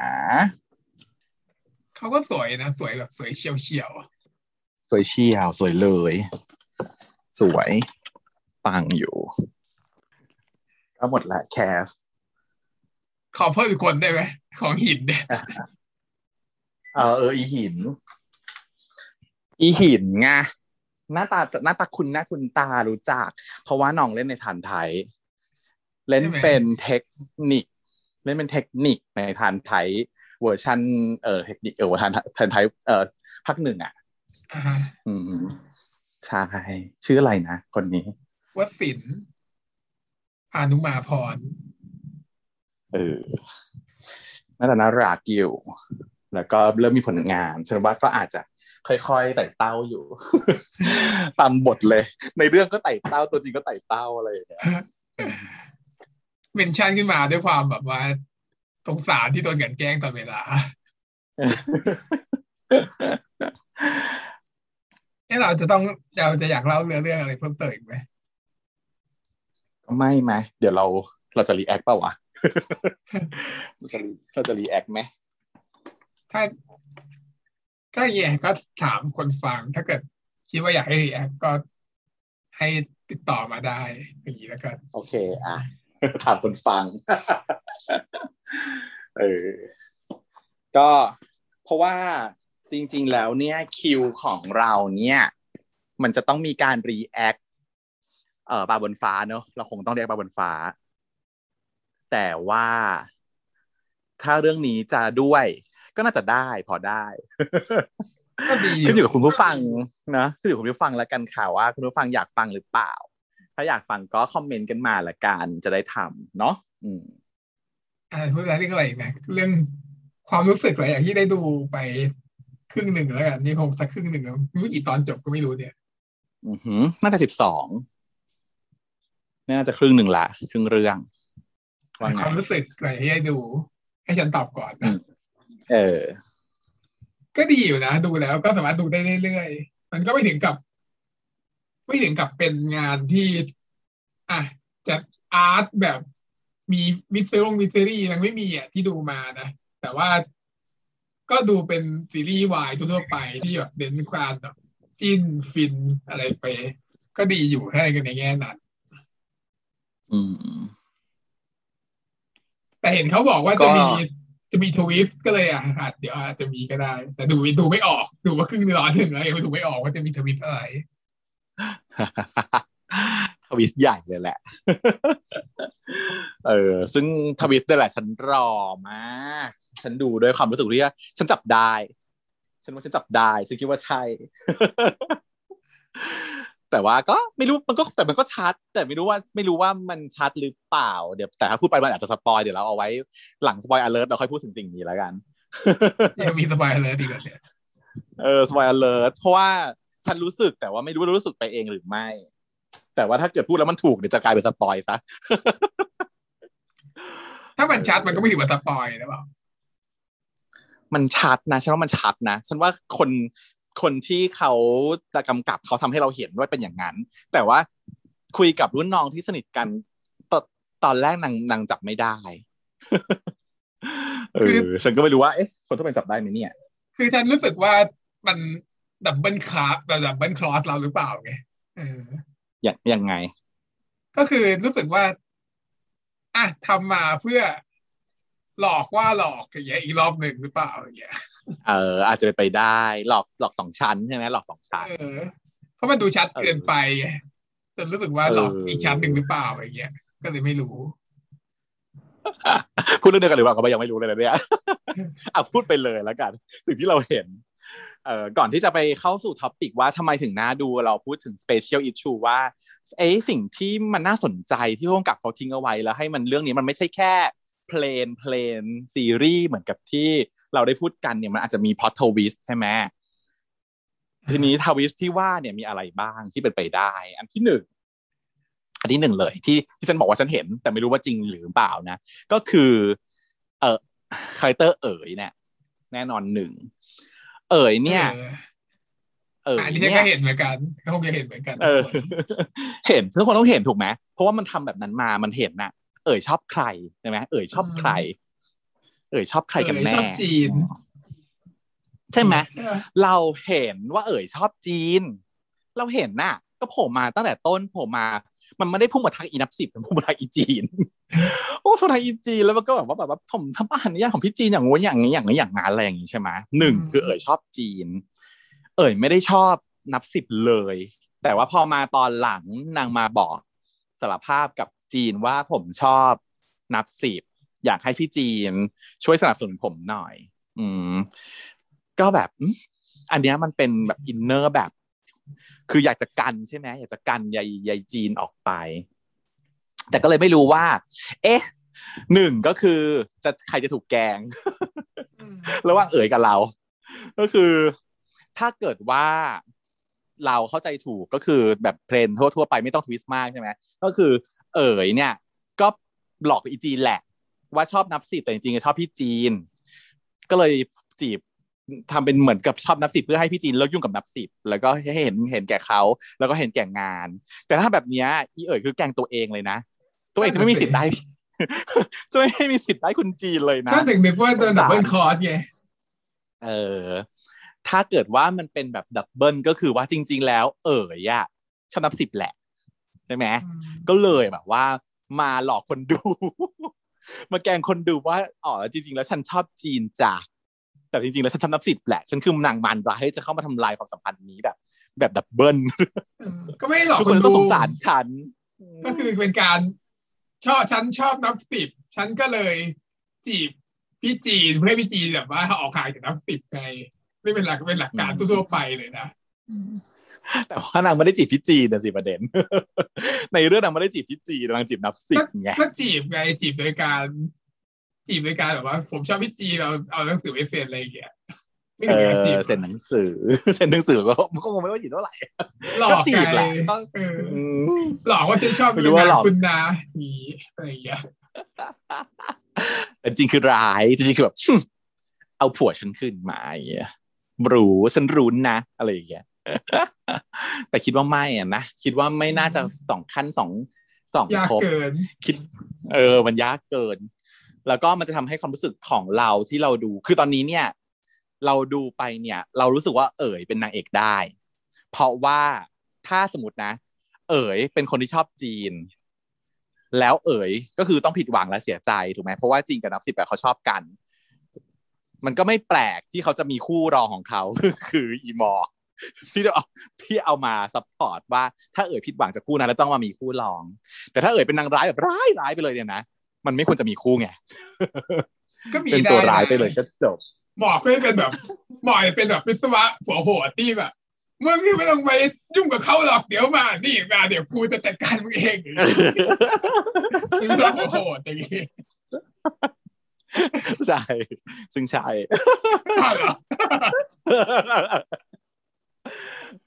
เขาก็สวยนะ สวยแบบสวยเฉียวเฉียวๆอะสวยเชียว สวยเลย สวย ปังอยู่ ก็หมดละ cast ขอเพิ่มอีกคนได้ไหมของหินเนี่ยเออเอออีหิน อีหินไงหน้าตาหน้าตาคุณหน้าคุณตารู้จัก เพราะว่าน้องเล่นในฐานไทย เล่นเป็นเทคนิค เล่นเป็นเทคนิคในฐานไทยเวอร์ชันเออเทคนิคเออฐานฐานไทยเออภาคหนึ่งอะอ่าฮะอืมใช่ ชื่ออะไรนะ คนนี้ วสินทร์พานุมาพร เออน่าจะน่ารักอยู่ แล้วก็เริ่มมีผลงานฉันว่าก็อาจจะค่อยๆไต่เต้าอยู่ ตามบทเลย ในเรื่องก็ไต่เต้าตัวจริงก็ไต่เต้าอะไรอย่างเงี้ยเมนชั่นขึ้นมาด้วยความแบบว่าสงสารที่โดนกลันแกล้งตลอดเวลาเอ๊ะเราจะต้องเราจะอยากเล่าเรื่องเรื่องอะไรเพิ่มเติมอีกไหมก็ ไม่ไหมเดี๋ยวเราเราจะ react เปล่าวะเราจะเราจะ react ไหมถ้าก็แย่ก็ถามคนฟัง ถ้าเกิดคิดว่าอยากให้ react ก็ให้ติดต่อมาได้อย่างนี้แล้วกันโอเค อะ ถามคนฟัง เออ ก็เพราะว่าจริง ๆ แล้วเนี่ยคิวของเราเนี่ย มันจะต้องมีการรีแอค เอ่อบาบนฟ้าเนอะเราคงต้องเรียกบาบนฟ้า แต่ว่าถ้าเรื่องนี้จะด้วย ก็น่าจะได้พอได้ก็ดีขึ้นอยู่กับคุณผู้ฟังนะขึ้นอยู่กับคุณผู้ฟังแล้วกันค่ะว่า คุณผู้ฟังอยากฟังหรือเปล่า ถ้าอยากฟังก็คอมเมนต์กันมาละกันจะได้ทำเนาะอืมอะไรพูดอะไรเรื่องอะไรอีกนะเรื่องความรู้สึกอะไรอย่างที่ได้ดูไปครึ่งหนึ่งแล้วกันนี่คงสักครึ่งหนึ่งแล้วไม่รู้กี่ตอนจบก็ไม่รู้เนี่ย อือหือน่าจะสิบสอง น่าจะครึ่งหนึ่งละครึ่งเรื่องว่าไงความรู้สึกอะไรที่ได้ดู ให้ฉันตอบก่อนนะเออ ก็ดีอยู่นะ ดูแล้วก็สามารถดูได้เรื่อยๆ มันก็ไม่ถึงกับ ไม่ถึงกับเป็นงานที่อะจะ art แบบมี mys mystery ยังไม่มีอะที่ดูมานะแต่ว่าก็ดูเป็นซีรีส์วายทั่วๆไปที่แบบเน้นความแบบจิ้นฟินอะไรไป ก็ดีอยู่ให้กันในแง่นั้น อืม แต่เห็นเขาบอกว่าก็จะมีจะมี twist ก็เลยอะอาจเดี๋ยวอาจจะมีก็ได้ แต่ดูดูไม่ออก ดูว่าครึ่งร้อนหนึ่งแล้วยังดูไม่ออกว่าจะมี twist อะไรtwist ใหญ่เลยแหละ เออ ซึ่ง twist นี่แหละฉันรอมาก ฉันดูด้วยความรู้สึกที่ว่าฉันจับได้ ฉันว่าฉันจับได้ ฉันคิดว่าใช่ แต่ว่าก็ไม่รู้มันก็แต่มันก็ชัด แต่ไม่รู้ว่าไม่รู้ว่ามันชัดหรือเปล่าเดี๋ยวแต่ถ้าพูดไปมันอาจจะ spoil เดี๋ยวเราเอาไว้หลัง spoiler alert เราค่อยพูดถึงสิ่งนี้แล้วกันยังมีสบายเลยดีกว่าเนี่ยเออ spoiler alert เพราะว่าฉันรู้สึกแต่ว่าไม่รู้ว่ารู้สึกไปเองหรือไม่ แต่ว่าถ้าเกิดพูดแล้วมันถูกเดี๋ยวจะกลายเป็น spoil ซะถ้ามันชัดมันก็ไม่ถือว่า spoil นะเปล่ามันชัดนะฉันว่ามันชัดนะฉันว่าคน คนที่เขาจะกำกับเขาทำให้เราเห็นว่าเป็นอย่างนั้น แต่ว่าคุยกับรุ่นน้องที่สนิทกันตอนตอนแรกนางนางจับไม่ได้เออฉันก็ไม่รู้ว่าเอ๊ะคนทั่วไปจับได้ไหมเนี่ย คือฉันรู้สึกว่ามัน double cross แบบ double cross เราหรือเปล่าไงเอออย่างยังไง ก็คือรู้สึกว่าอะทำมาเพื่อหลอกว่าหลอกอย่างเงี้ยอีกรอบหนึ่งหรือเปล่าอย่างเงี้ย เอออาจจะเป็นไปได้หลอกหลอกสองชั้นใช่ไหมหลอกสองชั้นเออเพราะมันดูชัดเกินไปไงจนรู้สึกว่าหลอกเอออีอีกชั้นหนึ่งหรือเปล่าอย่างเงี้ย ก็เลยไม่รู้พูดเรื่องเดียวกันหรือเปล่าก็ยังไม่รู้เลยนะเนี่ยเอาพูดไปเลยแล้วกันสิ่งที่เราเห็นเอ่อก่อนที่จะไปเข้าสู่ท็อปิกว่าทำไมถึงน่าดูเราพูดถึง special issue ว่าเอ้สิ่งที่มันน่าสนใจที่ร่วมกับเขาทิ้งเอาไว้แล้วให้มันเรื่องนี้มันไม่ใช่แค่เพลนเพลนซีรีส์เหมือนกับที่ เราได้พูดกันเนี่ยมันอาจจะมีพ o ตทวิสใช่ไหมทีนี้ทวิสที่ว่าเนี่ยมีอะไรบ้างที่เป็นไปได้ อันที่หนึ่งอันที่หนึ่งเลยที่ที่ฉันบอกว่าฉันเห็น แต่ไม่รู้ว่าจริงหรือเปล่านะ ก็คือ เอ่อ character เอ๋ยเนี่ย แน่นอนหนึ่งเอ๋ยเนี่ยออเอ๋ยอันนี้ฉันเนี่ก็ยเห็นเหมือนกันก็คงจะเห็นเหมือนกัน เออ เห็นทุกคนต้องเห็นถูกไหมเพราะว่ามันทำแบบนั้นมามันเห็นน่ะ เอ๋ยชอบใครใช่ไหมเอ๋ยชอบใคร เอ๋ยชอบใครกันแน่เออชอบจีน ใช่ไหมเออเราเห็นว่าเอ๋ยชอบจีน เราเห็นน่ะ ก็โผล่มาตั้งแต่ต้นโผล่มา มันไม่ได้พุ่งมาทางอีนับสิบมันพุ่งมาทางอีจีนโอ้พุ่งทางอีจีนแล้วมันก็แบบว่าแบบว่าผมทำอาหารเนี่ยของพี่จีนอย่างงู้นอย่างนี้อย่างนี้อย่างนั้นอะไรอย่างนี้ใช่ไหมหนึ่งคือเอ๋ยชอบจีน เอ๋ยไม่ได้ชอบนับสิบเลย แต่ว่าพอมาตอนหลังนางมาบอกสารภาพกับจีนว่าผมชอบนับสิบ อยากให้พี่จีนช่วยสนับสนุนผมหน่อย อืม ก็แบบอืมอันเนี้ยมันเป็นแบบ inner แบบ คืออยากจะกันใช่ไหมอยากจะกันยายยายจีนออกไป แต่ก็เลยไม่รู้ว่า เอ๊ะหนึ่งก็คือจะใครจะถูกแกล้งอืมระหว่างเอ๋ยกับเรา ก็คือ ถ้าเกิดว่าเราเข้าใจถูกก็คือแบบ plain ทั่วๆไปไม่ต้อง twist มากใช่ไหมก็คือ เอ๋ยเนี่ย ก็หลอกอีจีนแหละ ว่าชอบนับสิบแต่จริงๆชอบพี่จีน ก็เลยจีบทำเป็นเหมือนกับชอบนับสิบเพื่อให้พี่จีนเลิกยุ่งกับนับสิบแล้วก็ให้เห็นเห็นแก่เขาแล้วก็เห็นแก่งาน แต่ถ้าแบบเนี้ยอีเอ๋ยคือแกงตัวเองเลยนะ ตัวเองจะไม่มีสิทธิ์ได้จะไม่มีสิทธิ์ได้คุณจีนเลยนะก็ถึงนึกว่าโดน double cross ไงเออ ถ้าเกิดว่ามันเป็นแบบ double ก็คือว่าจริง ๆ แล้ว เอ๋ยอะชอบนับสิบแหละใช่ไหมก็เลยแบบว่า มาหลอกคนดู มาแกล้งคนดูว่าอ๋อจริงๆ แล้วฉันชอบจีนจ้ะแต่จริงๆ แล้วฉันชอบนับสิบแหละ ฉันคือนางมันร้ายจะเข้ามาทำลายความสัมพันธ์นี้แบบ แบบดับเบิลเออก็ไม่ได้หลอกทุกคคนนต้ดูองสงสารฉัน ก็คือเป็นการชอบฉันชอบนับสิบฉันก็เลยจีบพี่จีนเพื่อให้พี่จีนแบบว่าออกขายจากนับสิบไงไม่เป็นหลักเป็นหลักการทั่วๆไปเลยนะ แต่ว่านางไม่ได้จีบพี่จีนนะสิประเด็น ในเรื่องนางไม่ได้จีบพี่จีนนางจีบนับสิบไงก็จีบไงจีบโดยการจีบโดยการแบบว่า ผมชอบพี่จีนเราเอาหนังสือไปเซ็นอะไรอย่างเงี้ยไม่เอถึงการจีบอเซ็นหนังสือเซ็นหนังสือก็ก็คงไม่ว่าอยู่เท่าไหร่หลอกก็จีไงบแหละก็เอออืมหลอกว่าฉันชอบไม่รู้ว่าหลอกคุณนามีอะไรอย่างเงี้ยแต่จริงคือร้ายจริงๆคือแบบเอาผัวฉันขึ้นมาอย่างเงี้ยรู้ฉันรู้นะอะไรอย่างเงี้ย แต่คิดว่าไม่อะนะคิดว่าไม่น่าจะสองขั้นสองสองยากครบเกินคิด เออ มันยากเกิน แล้วก็มันจะทำให้ความรู้สึกของเราที่เราดู คือตอนนี้เนี่ย เราดูไปเนี่ย เรารู้สึกว่าเอ๋ยเป็นนางเอกได้ เพราะว่าถ้าสมมตินะ เอ๋ยเป็นคนที่ชอบจีน แล้วเอ๋ยก็คือต้องผิดหวังและเสียใจถูกไหมเพราะว่าจีนกับนับสิบเขาชอบกัน มันก็ไม่แปลกที่เขาจะมีคู่รองของเขาคืออีมอร์ ที่จะเอาที่เอามา support ว่าถ้าเอ๋ยผิดหวังจากคู่นั้นแล้วต้องมามีคู่รอง แต่ถ้าเอ๋ยเป็นนางร้ายแบบร้ายร้ายไปเลยเนี่ยนะมันไม่ควรจะมีคู่ไงก็มีเป็นได้ตัวนะร้ายไปเลยก็จบหมอกก็จะเป็นแบบหมอกจะเป็นแบบวิศวะหัวโหดที่แบบมึงนี่ไม่ต้องไปยุ่งกับเขาหรอกเดี๋ยวมา นี่มาเดี๋ยวกูจะจัดการมึงเองอย่างงี้วิศวะหัวโหดอย่างงี้ใช่ซึ่งใช่อ้าว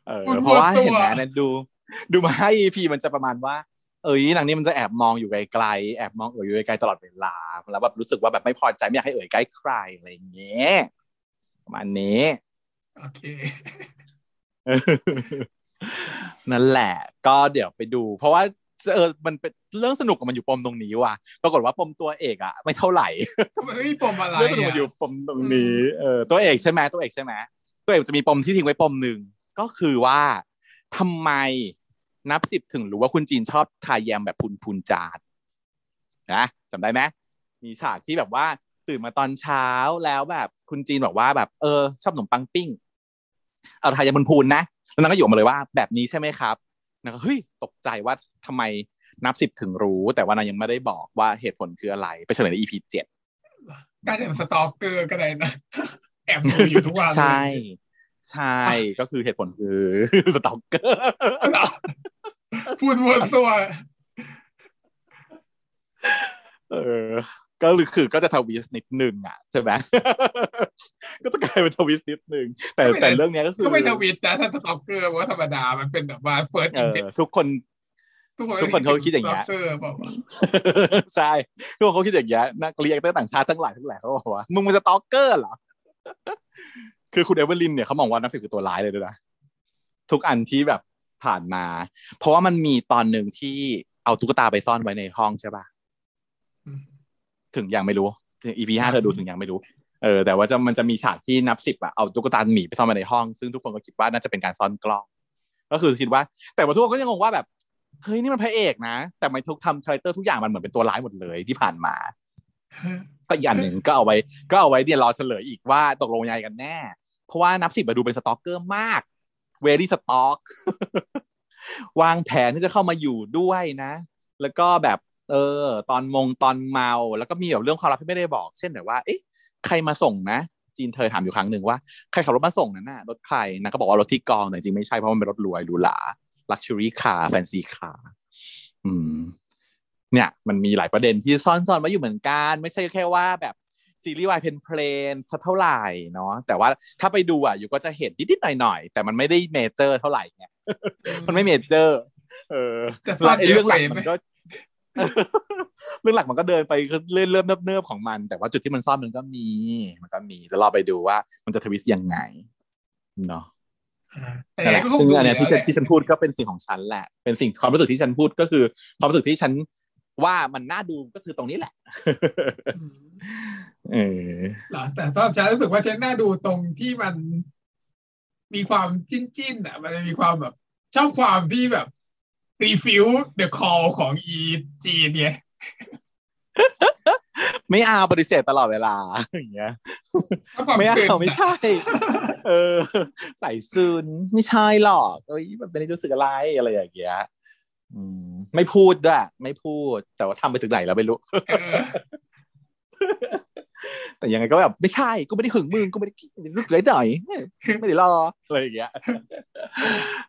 เหรอเออมันเพราะว่าหมดตัวเห็นไหมเนยดู ดูมาให้พีมันจะประมาณว่า เอ้ยหนังนี้มันจะแอบมองอยู่ไกลๆแอบมองเอ๋ยอยู่ไกลๆตลอดเวลาแล้วแบบรู้สึกว่าแบบไม่พอใจไม่อยากให้เอ๋ยใกล้ใครอะไรอย่างเงี้ยประมาณนี้โอเคนั่นแหละ ก็เดี๋ยวไปดู เพราะว่าเออมันเป็นเรื่องสนุกกับมันอยู่ปมตรงนี้ว่ะปรากฏว่าปมตัวเอกอะไม่เท่าไหร่มันไม่มีปมอะไรเรื่องสนุกอะมันอยู่ปมตรงนี้เออตัวเอกใช่ไหมตัวเอกใช่ไหม ตัวเอกจะมีปมที่ทิ้งไว้ปมหนึ่งก็คือว่าทำไมนับสิบถึงรู้ว่าคุณจีนชอบทายแยมแบบพุนพุนจาดนะจำได้ไหมมีฉากที่แบบว่าตื่นมาตอนเช้าแล้วแบบคุณจีนบอกว่าแบบเออ ชอบขนมปังปิ้ง เอาทายแยมพุนพุนนะแล้วนางก็โยกมาเลยว่าแบบนี้ใช่ไหมครับนางก็เฮ้ยตกใจว่าทำไมนับสิบถึงรู้ แต่ว่านางยังไม่ได้บอกว่าเหตุผลคืออะไร ไปเฉลยใน EP เจ็ดการเป็น stalker ก็ได้นะแอบดูอยู่ทุกวันใช่ ใช่ก็คือเหตุผลคือ stalkerเหรอพูดวนตัวเออก็คือก็จะ twist นิดนึงอะใช่ไหมก็จะกลายเป็น twist นิดนึงแต่แต่เรื่องเนี้ยก็คือก็ไม่ twist นะถ้า stalker มันก็ธรรมดามันเป็นแบบว่า first เออินอเด็ทุกคนทุกคนทุกคนเขาคิดอย่างเงี้ย stalker บอกว่าใช่ทุกคนเขาคิดอย่างเงี้ยนักเรียนต่างชาติทั้งหลายทั้งหลายเขาบอกว่ามึงมัน stalker เหรอ คือคุณเอเวอร์ลินเนี่ยเขามองว่านับสิบคือตัวร้ายเลยด้วยนะทุกอันที่แบบผ่านมา เพราะว่ามันมีตอนหนึ่งที่เอาตุ๊กตาไปซ่อนไว้ในห้องใช่ป่ะอืมถึงยังไม่รู้ถึง EP ห้าเธอดูถึงยังไม่รู้เออแต่ว่าจะมันจะมีฉากที่นับสิบอะเอาตุ๊กตาหมีไปซ่อนไว้ในห้อง ซึ่งทุกคนก็คิดว่าน่าจะเป็นการซ่อนกล้อง ก็คือคิดว่า แต่ว่าทุกคนก็ยังงงว่าแบบเฮ้ยนี่มันพระเอกนะ แต่ไม่ทุกทำ character ทุกอย่างมันเหมือนเป็นตัวร้ายหมดเลยที่ผ่านมา ก็อีกอันหนึ่งก็เอาไว้ ก็เอาไว้เดี๋ยวรอเฉลยอีกว่าตกลงยังไงกันแน่ เพราะว่านับสิบมาดูเป็น stalker มาก very stalkวางแผนที่จะเข้ามาอยู่ด้วยนะ แล้วก็แบบเออ ตอนมงตอนเมาแล้วก็มีแบบเรื่องความลับที่ไม่ได้บอก เช่นแบบว่า เอ๊ะใครมาส่งนะ จีนเธอถามอยู่ครั้งหนึ่งว่าใครขับรถมาส่งนั่นน่ะรถใครนะก็บอกว่ารถที่กองแต่จริงไม่ใช่เพราะมันเป็นรถรวยหรูหรา luxury car fancy car อืม เนี่ย มันมีหลายประเด็นที่ซ่อนๆไว้อยู่เหมือนกัน ไม่ใช่แค่ว่าแบบ ซีรีส์วาย plain plain เท่าไหร่เนาะแต่ว่าถ้าไปดูอะอยู่ก็จะเห็นนิดๆหน่อยๆ แต่มันไม่ได้ major เท่าไหร่ไงมันไม่เมเจอร์ เออจะซ่อนไอ้เยเรื่อะองหไปลักไหมมันก็เรื่องหลักมันก็เดินไปเรื่อยเริ่มเนิบๆของมัน แต่ว่าจุดที่มันซ่อนมันก็มี มันก็มีแล้วเราไปดูว่ามันจะทวิสต์ยังไงเนาะแต่นั่นแหละก็คงซึ่งดูอันเนี้ยที่แล้วแหละที่ฉันพูดก็เป็นสิ่งของฉันแหละ เป็นสิ่งความรู้สึกที่ฉันพูดก็คือ ความรู้สึกที่ฉันว่ามันน่าดูก็คือตรงนี้แหละอืม เออเหรอแต่สำหรับฉันรู้สึกว่าฉันน่าดูตรงที่มันมีความจิ้นจิ้นๆอะ มันจะมีความแบบ ชอบความที่แบบรีฟิลเดอะคอลของอีจีนเนี่ยไม่เอาปฏิเสธตลอดเวลาอย่างเงี้ยชอบความไม่ตื่นเอาไม่อะใช่ เออใส่ซึนไม่ใช่หรอกเอ้ยมันเป็นรู้สึกอะไรอะไรอย่างเงี้ยอืมไม่พูดด้วยไม่พูด แต่ว่าทำไปถึงไหนแล้วไม่รู้เออ แต่ยังไงก็แบบไม่ใช่กูไม่ได้หึงมึงกูไม่ได้รู้สึกเลยจ่อยไม่ได้รออะไรอย่างเงี้ย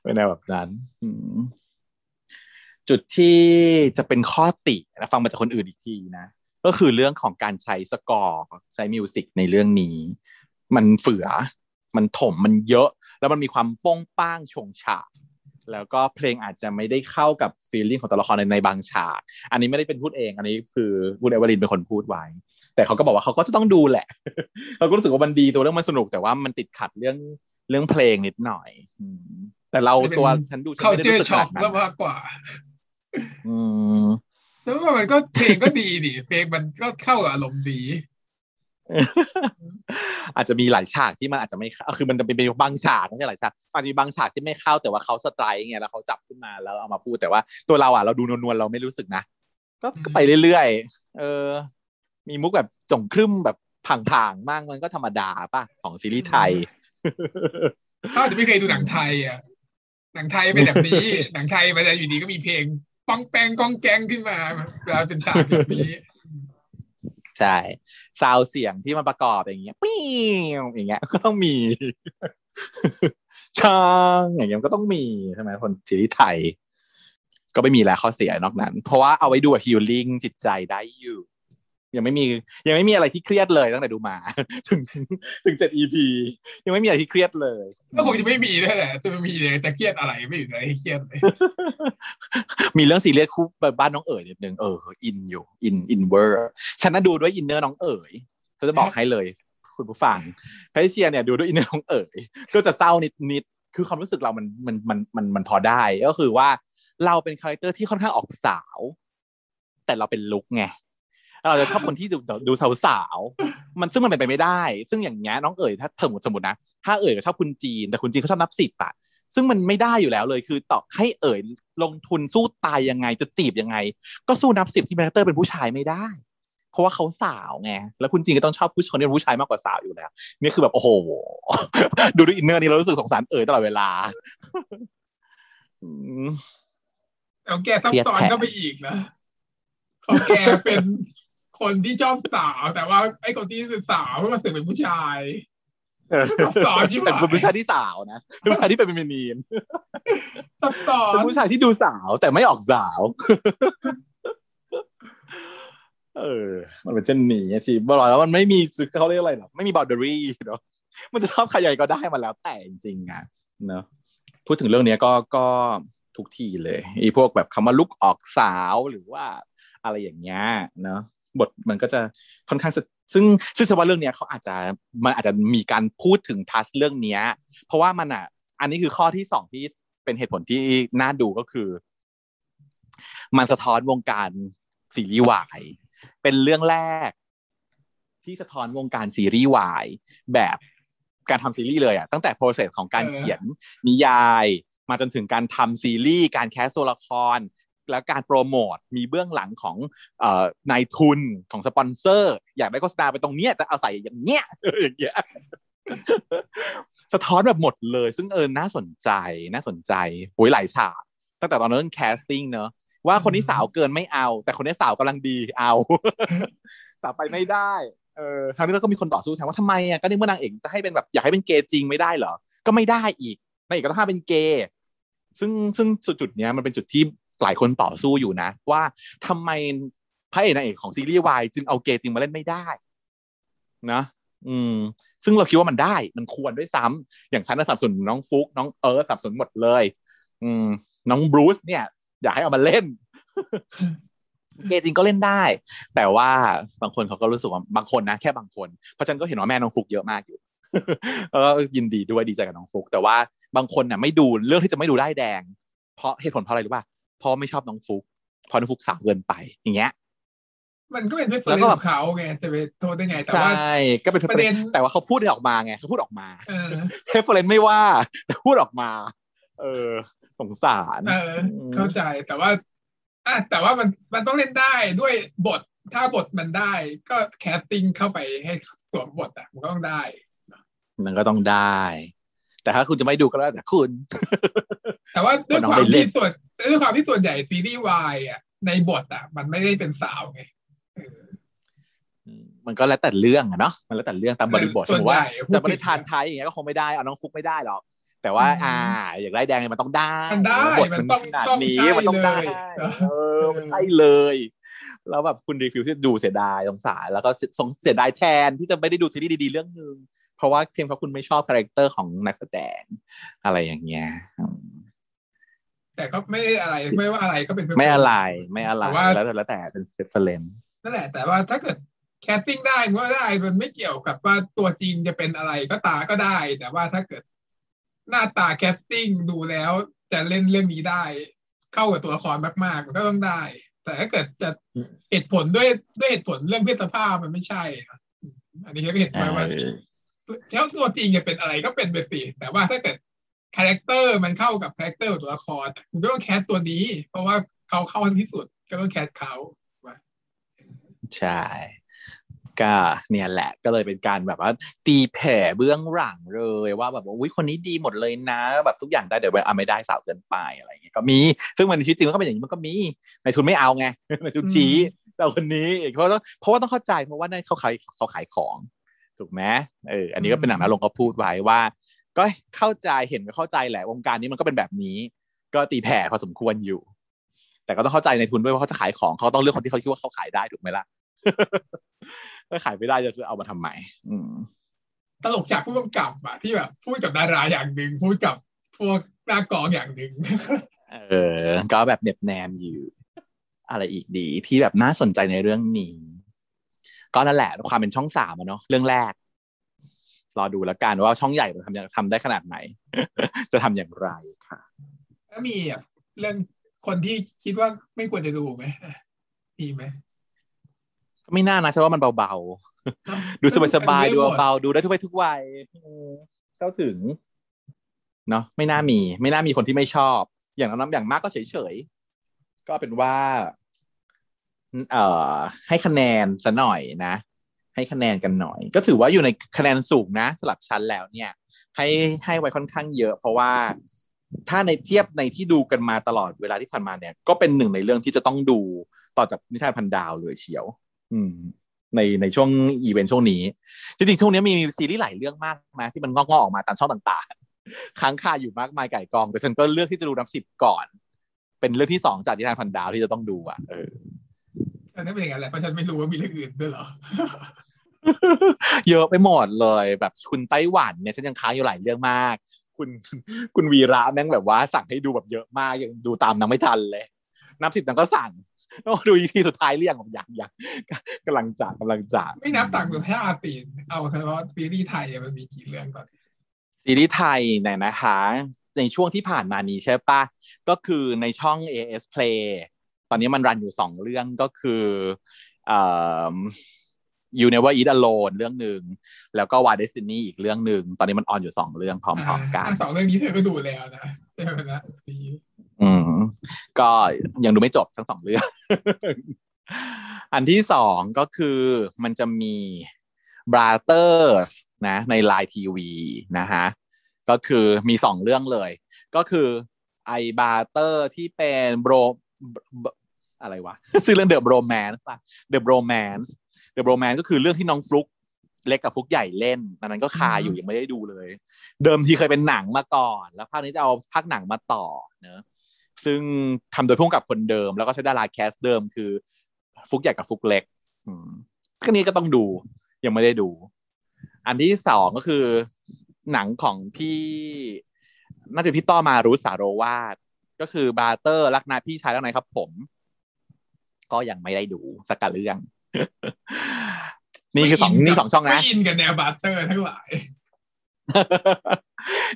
เป็นแนวแบบนั้นจุดที่จะเป็นข้อตินะฟังมาจากคนอื่นอีกทีนะก็คือเรื่องของการใช้สกอร์ใช้มิวสิกในเรื่องนี้ มันเฝือ มันถมมันเยอะ แล้วมันมีความโป้งป้างชงฉา แล้วก็เพลงอาจจะไม่ได้เข้ากับฟีลลิ่งของตัวละครในในบางฉาก อันนี้ไม่ได้เป็นพูดเอง อันนี้คือพูดเอเวอรินเป็นคนพูดไว้ แต่เขาก็บอกว่าเขาก็จะต้องดูแหละ เขาก็รู้สึกว่ามันดีตัวเรื่องมันสนุกแต่ว่ามันติดขัดเรื่องเรื่องเพลงนิดหน่อยอืมแต่เราตัวฉันดูฉันเขาไม่ได้เจอรู้สึกช็ขอกนาดนั้แล้วนมากกว่า อืมแล้วว่ามันก็เพลงก็ดีดิเพลงมันก็เข้ากับอารมณ์ดี อาจจะมีหลายฉากที่มันอาจจะไม่เข้าคือมันจะเป็นบางฉากไม่ใช่หลายฉากอาจจะมีบางฉากที่ไม่เข้าแต่ว่าเขาสไตร์ไงแล้วเขาจับขึ้นมาแล้วเอามาพูดแต่ว่าตัวเราอะเราดูนวลๆเราไม่รู้สึกนะก็อืมก็ไปเรื่อยๆเออ มีมุกแบบจงครึ่มแบบผ่างๆมากมันก็ธรรมดาป่ะของซีรีส์ไทยถ้าอาจจะไม่เคยดูหนังไทยอะหนังไทยเป็นแบบนี้ หนังไทยมันจะอยู่ดีก็มีเพลงป้องแปงก้องแกงขึ้นมาเวลาเป็นฉากแบบนี้ ใช่ซาวเสียงที่มันประกอบอย่างเงี้ยปิ้งอย่างเงี้ยก็ต้องมีช่างอย่างเงี้ยก็ต้องมีใช่ไหมคนซีรีส์ไทย ก็ไม่มีแล้วข้อเสียนอกนั้น เพราะว่าเอาไว้ดู healing จิตใจได้อยู่ ยังไม่มียังไม่มีอะไรที่เครียดเลยตั้งแต่ดูมา ถึงถึงเจ็ด EP ยังไม่มีอะไรที่เครียดเลย ก็คงจะไม่มีด้วยแหละจะไม่มีเลยจะเครียดอะไรไม่อยู่ในให้เครียดเลยมีเรื่องซีเรียสคู่บ้านน้องเอ๋ยนิดนึงเอออินอยู่อินอินเวอร์ฉันน่ะดูด้วย inner น้องเอ๋ยฉันจะบอกให้เลย คุณผู้ฟังแพทเชียเนี่ยดูด้วย inner น้องเอ๋ยก็จะเศร้านิดนิดคือความรู้สึกเรามันมันมันมันมันพอได้ก็คือว่าเราเป็น character ที่ค่อนข้างออกสาว แต่เราเป็นรุกไง เราจะชอบคนที่ดูดูสาวสาวๆมันซึ่งมันเป็นไปไม่ได้ ซึ่งอย่างเงี้ยน้องเอ๋ยถ้าสมมติสมมตินะถ้าเอ๋ยชอบคุณจีนแต่คุณจีนเขาชอบนับสิบอะซึ่งมันไม่ได้อยู่แล้วเลยคือต่อให้เอ๋ยลงทุนสู้ตายยังไงจะจีบยังไง ก็สู้นับสิบที่ character เป็นผู้ชายไม่ได้ เพราะว่าเขาสาวไงแล้วคุณจีนก็ต้องชอบผู้ชายที่เป็นผู้ชายมากกว่าสาวอยู่แล้วนี่คือแบบโอ้โหดูด้วย inner นี่เรารู้สึกสงสารเอ๋ยตลอดเวลาอืมแล้วแกซับซ้อนก็ไปอีกนะของแกเป็น คนที่ชอบสาว แต่ว่าไอ้คนที่เป็นสาวก็มาเสือกเป็นผู้ชายเออซับซ้อนชิบหายแต่เป็นผู้ชายที่สาวนะเป็นผู้ชายที่เป็น feminineซับซ้อนเป็นผู้ชายที่ดูสาวแต่ไม่ออกสาว เออ มันเป็นเช่นนี้ไงสิบอกแล้วมันไม่มีเขาเรียกอะไรหรอไม่มีบอ u เดอรี่เนาะมันจะชอบใครใหญ่ก็ได้มาแล้วแต่จริงๆอะเนาะพูดถึงเรื่องเนี้ยก็ก็ทุกทีเลยไอ้พวกแบบคำว่าลุกออกสาวหรือว่าอะไรอย่างเงี้ยเนาะ บทมันก็จะค่อนข้างจะซึ่งซึ่งฉันว่าเรื่องเนี้ยเขาอาจจะมันอาจจะมีการพูดถึงทัชเรื่องเนี้ย เพราะว่ามันอะ อันนี้คือข้อที่สองที่เป็นเหตุผลที่น่าดูก็คือ มันสะท้อนวงการซีรีส์วายเป็นเรื่องแรก ที่สะท้อนวงการซีรีส์วายแบบการทำซีรีส์เลยอะตั้งแต่ process ของการเออเขียนนิยาย มาจนถึงการทำซีรีส์การแคสตัวละคร แล้วการโปรโมทมีเบื้องหลังของนายทุนของสปอนเซอร์ อยากได้โฆษณาไปตรงเนี้ยจะเอาใส่อย่างเงี้ยอย่างเงี้ยสะท้อนแบบหมดเลย ซึ่งเออน่าสนใจน่าสนใจโอ้ยหลายฉากตั้งแต่ตอนนั้น casting เนอะว่าคนนี้สาวเกินไม่เอา แต่คนนี้สาวกำลังดีเอา สาวไปไม่ได้เออคราวนี้เราก็มีคนต่อสู้ถามว่าทำไมอะก็นึกว่านางเอกจะให้เป็นแบบอยากให้เป็นเกย์จริงไม่ได้เหรอก็ไม่ได้อีกนางเอกก็ต้องห้ามเป็นเกย์ซึ่งซึ่งจุดเนี้ยมันเป็นจุดที่ หลายคนต่อสู้อยู่นะ ว่าทำไมพระเอกนางเอกของซีรีส์วายจึงเอาเกย์จริงมาเล่นไม่ได้นะอืม ซึ่งเราคิดว่ามันได้มันควรด้วยซ้ำอย่างฉันน่ะสนับสนุนน้องฟุกน้องเอิร์ธสนับสนุนหมดเลย อืม น้องบรูซเนี่ย อยากให้เอามาเล่นเกย์จริงก็เล่นได้ แต่ว่าบางคนเขาก็รู้สึกว่าบางคนนะแค่บางคน เพราะฉันก็เห็นว่าแม่น้องฟุกเยอะมากอยู่แล้วก็ยินดีด้วยดีใจกับน้องฟุก แต่ว่าบางคนน่ะไม่ดูเรื่องที่จะไม่ดูได้แดง เพราะเหตุผลเพราะอะไรรู้ป่ะเพราะไม่ชอบน้องฟุกเพราะน้องฟุกสาวเกินไปอย่างเงี้ย มันก็เป็นเพื่แล้อนวก็ของเขาไงจะไปโทษได้ไงแต่ใช่ว่าก็เป็นประเด็นแต่ว่าเขาพูดออกมาไงเขาพูดออกมาเออเรฟเฟรนไม่ว่า แต่พูดออกมา เออ สงสาร เออ เข้าใจแต่ว่าอะแต่ว่ามันมันต้องเล่นได้ด้วยบทถ้าบทมันได้ ก็แคสติ้งเข้าไปให้สวมบทอะมันก็ต้องได้มันก็ต้องได้ แต่ถ้าคุณจะไม่ดูก็แล้วแต่คุณ แต่ว่าด้วยน้องความได้เล่ที่นส่วน ด้วยความที่ส่วนใหญ่ซีรีส์วายอะในบทอะ มันไม่ได้เป็นสาวไงเออมันก็แล้วแต่เรื่องอะเนาะมันแล้วแต่เรื่องตามบริบทส่สมวนมติว่าใหญ่พูดจะไม่ได้ผิดทานไทยอย่างเงี้ยก็คงไม่ได้เอาน้องฟุกไม่ได้หรอกแต่ว่าอืมอ่า อย่างไรแดงเนี่ยมันต้องได้มันได้บทมันมันต้องขนาดต้องนี้ใช่มันต้องได้เลยเออมันใช่เลย แล้วแบบคุณรีฟิวที่ดูเสียดายสงสารแล้วก็สงเสียดายแทนที่จะไม่ได้ดูซีรีส์ดีๆเรื่องนึงเพราะว่าเพียงเพราะคุณไม่ชอบคาแรคเตอร์ของนักแสดงอะไรอย่างเงี้ยอืม แต่ก็ไม่ได้อะไรไม่ว่าอะไรก็เป็นไม่อะไรไม่อะไรแต่ว่าแล้วแต่แล้วแต่เป็น preferenceนั่นแหละ แต่ว่าถ้าเกิด casting ได้มันก็ได้มันไม่เกี่ยวกับว่าตัวจริงจะเป็นอะไรก็ตาก็ได้ แต่ว่าถ้าเกิดหน้าตา casting ดูแล้วจะเล่นเรื่องนี้ได้ เข้ากับตัวละครมากๆมันก็ต้องได้ แต่ถ้าเกิดจะเหตุผลด้วยด้วยเหตุผลเรื่องเพศสภาพมันไม่ใช่นะอันนี้ก็เห็นไว้ว่าแล้วตัวจริงจะเป็นอะไรก็เป็นไปสิแต่ว่าถ้าเกิด character มันเข้ากับ character ของตัวละครคุณก็ต้อง cast ตัวนี้ เพราะว่าเขาเข้าที่สุดก็ต้อง cast เขาใช่ก็เนี่ยแหละก็เลยเป็นการแบบว่า ตีแผ่เบื้องหลังเลยว่าแบบว่าอุ้ยคนนี้ดีหมดเลยนะ แบบทุกอย่างได้เดี๋ยวอะไม่ได้สาวเกินไปอะไรอย่างเงี้ยก็มี ซึ่งมันในชีวิตจริงมันก็เป็นอย่างนี้มันก็มีนายทุนไม่เอาไงในทุนชี้เจ้าคนนี้เพราะต้องเพราะว่าต้องเข้าใจเพราะว่านั่นเขาขายเขาขายของ ถูกไหมเอออันนี้ก็เป็นหนังนะลงก็พูดไว้ว่า ก็เข้าใจเห็นก็เข้าใจแหละวงการนี้มันก็เป็นแบบนี้ ก็ตีแผ่พอสมควรอยู่ แต่ก็ต้องเข้าใจในทุนด้วยว่าเขาจะขายของเขาต้องเลือกคนที่เขาคิดว่าเขาขายได้ถูกไหมล่ะถ้าขายไม่ได้จะเอามาทำไมอืมตลกจากผู้กำกับอะที่แบบพูดกับดาราอย่างหนึ่งพูดกับพวกหน้ากองอย่างหนึ่งเออ ก็แบบเน็บแนมอยู่ อะไรอีกดีที่แบบน่าสนใจในเรื่องนี้ ก็นั่นแหละความเป็นช่องสามอะเนาะเรื่องแรก รอดูแล้วกันว่าช่องใหญ่มันทำยังทำได้ขนาดไหน จะทำอย่างไรค่ะแล้วมีแบบเรื่องคนที่คิดว่าไม่ควรจะดูไหมมีไหมก็ไม่น่านะฉันว่ามันเบาๆ ดูสบายๆดูเบาๆดูได้ทุกไปทุกวัยเข้าถึง เนาะไม่น่ามี ไม่น่ามีคนที่ไม่ชอบ อย่างน้ำอย่างมากก็เฉยๆ ก็เป็นว่า เอ่อ ให้คะแนนซะหน่อยนะ ให้คะแนนกันหน่อย ก็ถือว่าอยู่ในคะแนนสูงนะสลับชั้นแล้วเนี่ย ให้ให้ไว้ค่อนข้างเยอะ เพราะว่าถ้าในเทียบในที่ดูกันมาตลอดเวลาที่ผ่านมาเนี่ย ก็เป็นหนึ่งในเรื่องที่จะต้องดูต่อจากนิทานพันดาวเลยเชียว อืม ในในช่วงอีเวนต์ช่วงนี้ จริงๆ ช่วงนี้มีซีรีส์หลายเรื่องมากนะที่มันงอกๆออกมาตามช่องต่างๆ ค้างคาอยู่มากมายไก่กอง แต่ฉันก็เลือกที่จะดูนับสิบก่อน เป็นเรื่องที่สองจากนิทานพันดาวที่จะต้องดูอะเออ แต่นั่นเป็นอย่างนั้นแหละเพราะฉันไม่รู้ว่ามีเรื่องอื่นด้วยเหรอเยอะไปหมดเลยแบบคุณไต้หวันเนี่ยฉันยังค้างอยู่หลายเรื่องมาก คุณคุณวีระแม่งแบบว่าสั่งให้ดูแบบเยอะมากยังดูตามนางไม่ทันเลย นับสิบนางก็สั่งต้องดูอีพีสุดท้ายเรียงผมอย่างอย่างกำลังจ่ากำลังจ่าไม่นับต่างประเทศอาตีนเอาเฉพาะซีรีส์ไทยอะมันมีกี่เรื่องก่อนซีรีส์ไทยเนี่ยนะคะ ในช่วงที่ผ่านมานี้ใช่ปะก็คือในช่อง AS Play ตอนนี้มันรันอยู่สองเรื่องก็คือเอ่อ You Never Eat Alone เรื่องหนึ่งแล้วก็ Wild Destiny อีกเรื่องหนึ่งตอนนี้มันออนอยู่สองเรื่องพร้อมๆกันอ่าสองเรื่องนี้เธอก็ดูแล้วนะใช่ไหมนะดีอืมก็ยังดูไม่จบทั้งสองเรื่อง อันที่สองก็คือมันจะมี Brothers นะใน Line TV นะฮะก็คือมีสองเรื่องเลย ก็คือไอบาเตอร์ที่เป็นโบร อะไรวะชื่อเรื่อง The Bromance ป่ะ The Bromance The Bromance ก็คือเรื่องที่น้องฟลุกเล็กกับฟลุกใหญ่เล่นอันนั้นก็คาอยู่ยังไม่ได้ดูเลย เดิมทีเคยเป็นหนังมาก่อน แล้วภาคนี้จะเอาภาคหนังมาต่อเนอะซึ่งทำโดยพุ่งกับคนเดิม แล้วก็ใช้ดาราแคสเดิมคือฟุกใหญ่กับฟุกเล็กอืมก็นี้ก็ต้องดู ยังไม่ได้ดู อันที่สองก็คือ หนังของพี่ น่าจะพี่ต้อมารู้สาโรวาดก็คือบาเตอร์รักนาพี่ชายแล้วไหนครับ ผม ก็ยังไม่ได้ดูสักกะเรื่อง นี่คือสองนี่สองช่องนะไม่อินกับแนวบัตเตอร์ทั้งหลาย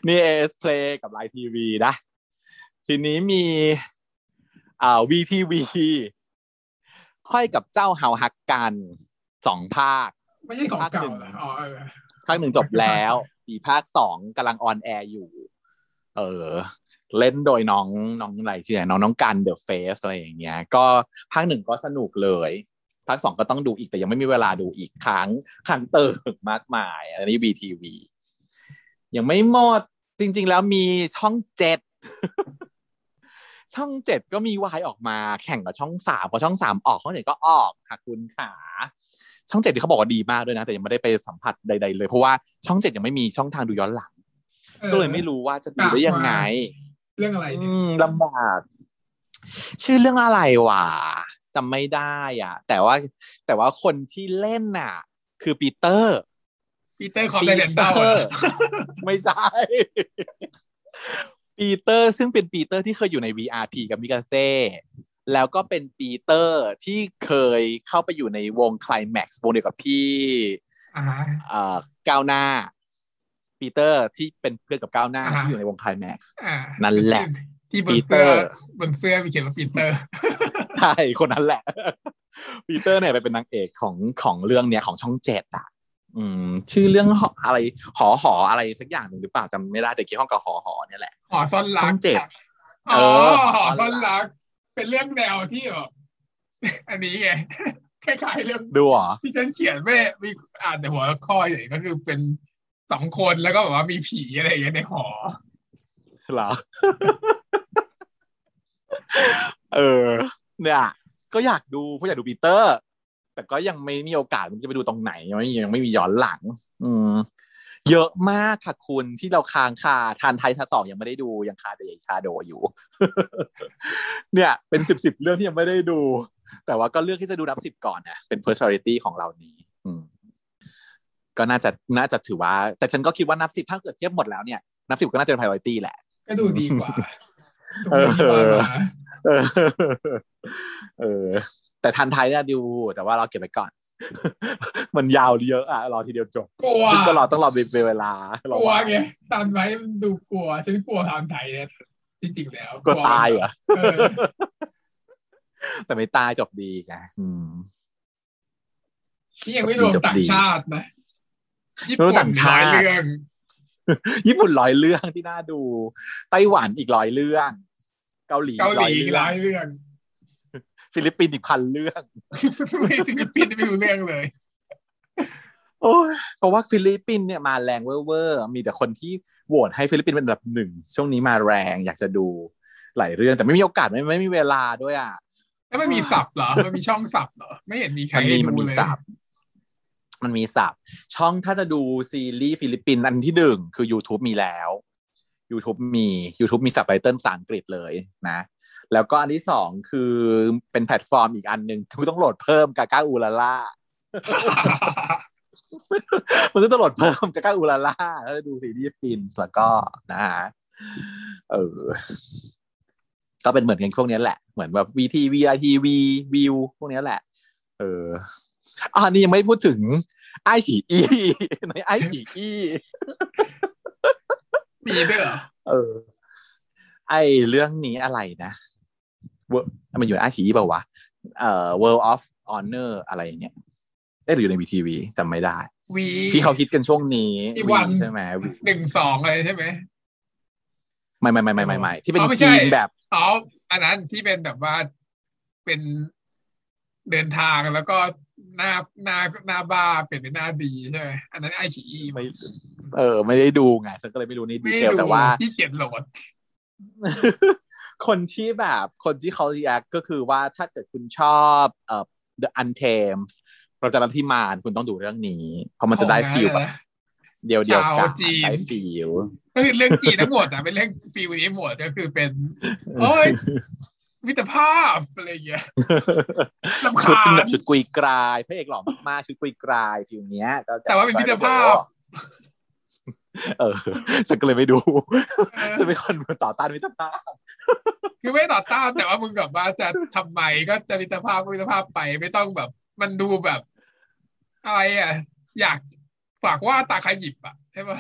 นี่เอสเพลกับไลน์ทีวีนะ ทีนี้มีอ่าวีทีวีค่อยกับเจ้าเฮาฮักกันสองภาค ไม่ใช่ของภาคหเก่านึ่งเหรออ๋อเออภาคหนึ่งจบแล้วอีกภาคสองกำลังออนแอร์อยู่ เออ เล่นโดยน้องน้องอะไรชื่ออะไรน้องน้องกันเดอะเฟสอะไรอย่างเงี้ย ก็ภาคหนึ่งก็สนุกเลยภาคสองก็ต้องดูอีกแต่ยังไม่มีเวลาดูอีกครั้งครั้งเติมมากมายอันนี้บีทีวียังไม่หมดจริง ๆ แล้วมีช่องเจ็ดช่องเจ็ดก็มีวายออกมาแข่งกับช่องสามพอช่องสามออกช่องเจ็ดก็ออกค่ะคุณขาช่องเจ็ดที่เขาบอกว่าดีมากด้วยนะ แต่ยังไม่ได้ไปสัมผัสใด ๆ เลยเพราะว่าช่องเจ็ดยังไม่มีช่องทางดูย้อนหลังออก็เลยไม่รู้ว่าจะดูได้ยังไง เรื่องอะไรเนี่ย อืมลำบาก ชื่อเรื่องอะไรวะจำไม่ได้อะ แต่ว่าแต่ว่าคนที่เล่นน่ะ คือปีเตอร์ ปีเตอร์คอร์ปไดเรนดัลไม่ใช่ ปีเตอร์ซึ่งเป็นปีเตอร์ที่เคยอยู่ใน VRP กับมิกาเซ่แล้วก็เป็นปีเตอร์ที่เคยเข้าไปอยู่ในวงคล i แม็กซ์วงเดียวกับพี่อ่าฮะเอ่อก้าวหน้า ปีเตอร์ที่เป็นเพื่อนกับก้าวหน้าอ่าฮะที่อยู่ในวงคล i แม็กซ์อ่านั่นแหละ ที่บนเตอเสื้อปีเตอร์บนเสื้อมีเขียนว่าปีเตอร์ใช่คนนั้นแหละ ปีเตอร์เนี่ยไปเป็นนางเอกของของเรื่องเนี้ยของช่องเจ็ดอะ อืม ชื่อเรื่องหออะไรหอหออะไรสักอย่างหนึ่งหรือเปล่าจำไม่ได้แต่เกี่ยวข้องกับหอหอเนี่ยแหละหอซ่อนรักช่องเจ็ดอ๋อเออหอซ่อนรัก เป็นเรื่องแนวที่แบบอันนี้ไงคล้ายๆเรื่องดูเหรอที่ฉันเขียนไม่มีอ่านแต่หัวข้ออย่างก็คือเป็น สองคนแล้วก็แบบว่ามีผีอะไรอย่างเงี้ยในหอเหรอ เออ เนี่ย ก็อยากดูเพราะอยากดูปีเตอร์ แต่ก็ยังไม่มีโอกาสมันจะไปดูตรงไหนยังไม่ยังไม่มีย้อนหลัง อืมเยอะมากค่ะคุณที่เราค้างคาทานไทยทาสองยังไม่ได้ดูยังคาเดยชาโดอยู่ เนี่ย เป็นสิบสิบเรื่องที่ยังไม่ได้ดู แต่ว่าก็เลือกที่จะดูนับสิบก่อนนะเป็น first priority ของเรานี้ อืม ก็น่าจะน่าจะถือว่า แต่ฉันก็คิดว่านับสิบถ้าเกิดเทียบหมดแล้วเนี่ยนับสิบก็น่าจะเป็น priority แหละ ก็ดูดีกว่าเออดูดีกว่าเออเออ แต่ทันไทยเนี่ยดูแต่ว่าเราเก็บไว้ก่อน มันยาวเยอะอะรอทีเดียวจบกลัวซึ่งก็รอต้องรอเป็นเวลากลัวไงตามไว้มันดูกลัวฉันกลัวทางไทยเนี่ยจริงๆแล้วก็ตายเหรอเออแต่ไม่ตายจบดีไงอืมนี่ยังไม่รวมต่างชาตินะ ไม่รวมต่างชาติ ญี่ปุ่นร้อยเรื่อง ญี่ปุ่นร้อยเรื่องที่น่าดู ไต้หวันอีกร้อยเรื่อง เกาหลีเกาหลีอีกร้อยเรื่อง ร้อยเรื่อง ฟิลิปปินส์อีกพันเรื่องไม่ฟิลิปปินส์ไม่รู้เรื่องเลยโอ้ยเพราะว่าฟิลิปปินส์เนี่ยมาแรงเวอร์ๆมีแต่คนที่โหวตให้ฟิลิปปินส์เป็นอันดับหนึ่งช่วงนี้มาแรงอยากจะดูหลายเรื่องแต่ไม่มีโอกาสไม่ไม่มีเวลาด้วยอะแล้วมันมี sub เหรอมันมีช่อง subเหรอ ไม่เห็นมีใครมันมีให้มันดูมีเลย sub มันมี sub ช่องถ้าจะดูซีรีส์ฟิลิปปินส์อันที่หนึ่งคือ YouTube มีแล้ว YouTube มี YouTube มีสับไตเติลภาษาอังกฤษเลยนะ แล้วก็อันที่สองคือเป็นแพลตฟอร์มอีกอันหนึ่งที่ต้องโหลดเพิ่ม GagaOOLalaมันต้องโหลดเพิ่ม GagaOOLala แล้วจะดูซีรีส์ฟิลิปปินส์แล้วก็นะฮะเออก็เป็นเหมือนกันพวกนี้แหละ เหมือนแบบ WeTV ไอทีวี Viu พวกนี้แหละ เอออ่านี่ยังไม่พูดถึง ไอฉีอีในไอฉีอีมีด้วยเหรอเออ ไอเรื่องนี้อะไรนะเวอร์มันอยู่ในไอฉีอีเปล่าวะเอ่อ Word of Honor อะไรเนี่ยเอ๊ะหรืออยู่ในวีทีวีจำไม่ได้วีที่เขาคิดกันช่วงนี้อีวันใช่ไหมหนึ่งสองอะไรใช่ไหมไม่ไม่ไม่ไม่ไม่ไม่ที่เป็นอ๋อไม่ใช่จีนแบบอ๋ออันนั้นที่เป็นแบบว่าเป็น เดินทางแล้วก็หน้าหน้าหน้าบ้าเปลี่ยนเป็นหน้าดีใช่ไหมอันนั้นไอชีอีไม่เออ ไม่ได้ดูไงฉันก็เลยไม่รู้ในดีไม่เทลดูแต่ว่าที่เกียจโหลด คนที่แบบคนที่เขาเรียกก็คือว่าถ้าเกิดคุณชอบเอ่อ The Untamed ปรมาจารย์ลัทธิมารคุณต้องดูเรื่องนี้ เพราะมันจะได้ของ feel นะแบบเดียวเดียวๆกันชาวจีนได้ feelก็คือเรื่องจีนทั้งหมดอะเป็นเรื่อง feel นี้หมดก็คือเป็นโอ้ย มิตรภาพอะไรอย่างเงี้ยรำคาญชุดเป็นแบบชุดกุยกรายพระเอกหล่อมากๆชุดกุยกราย feel เนี้ยก็จะแต่ว่าเป็นมิตรภาพเออฉันก็เลยไม่ดูเออฉันเป็นคนต่อต้านมิตรภาพ คือไม่ต่อต้านแต่ว่ามึงกับว่าจะทำไมก็จะมิตรภาพก็มิตรภาพไปไม่ต้องแบบ มันดูแบบ อะไรอะ อยากฝากว่าตาขยิบอะใช่ปะ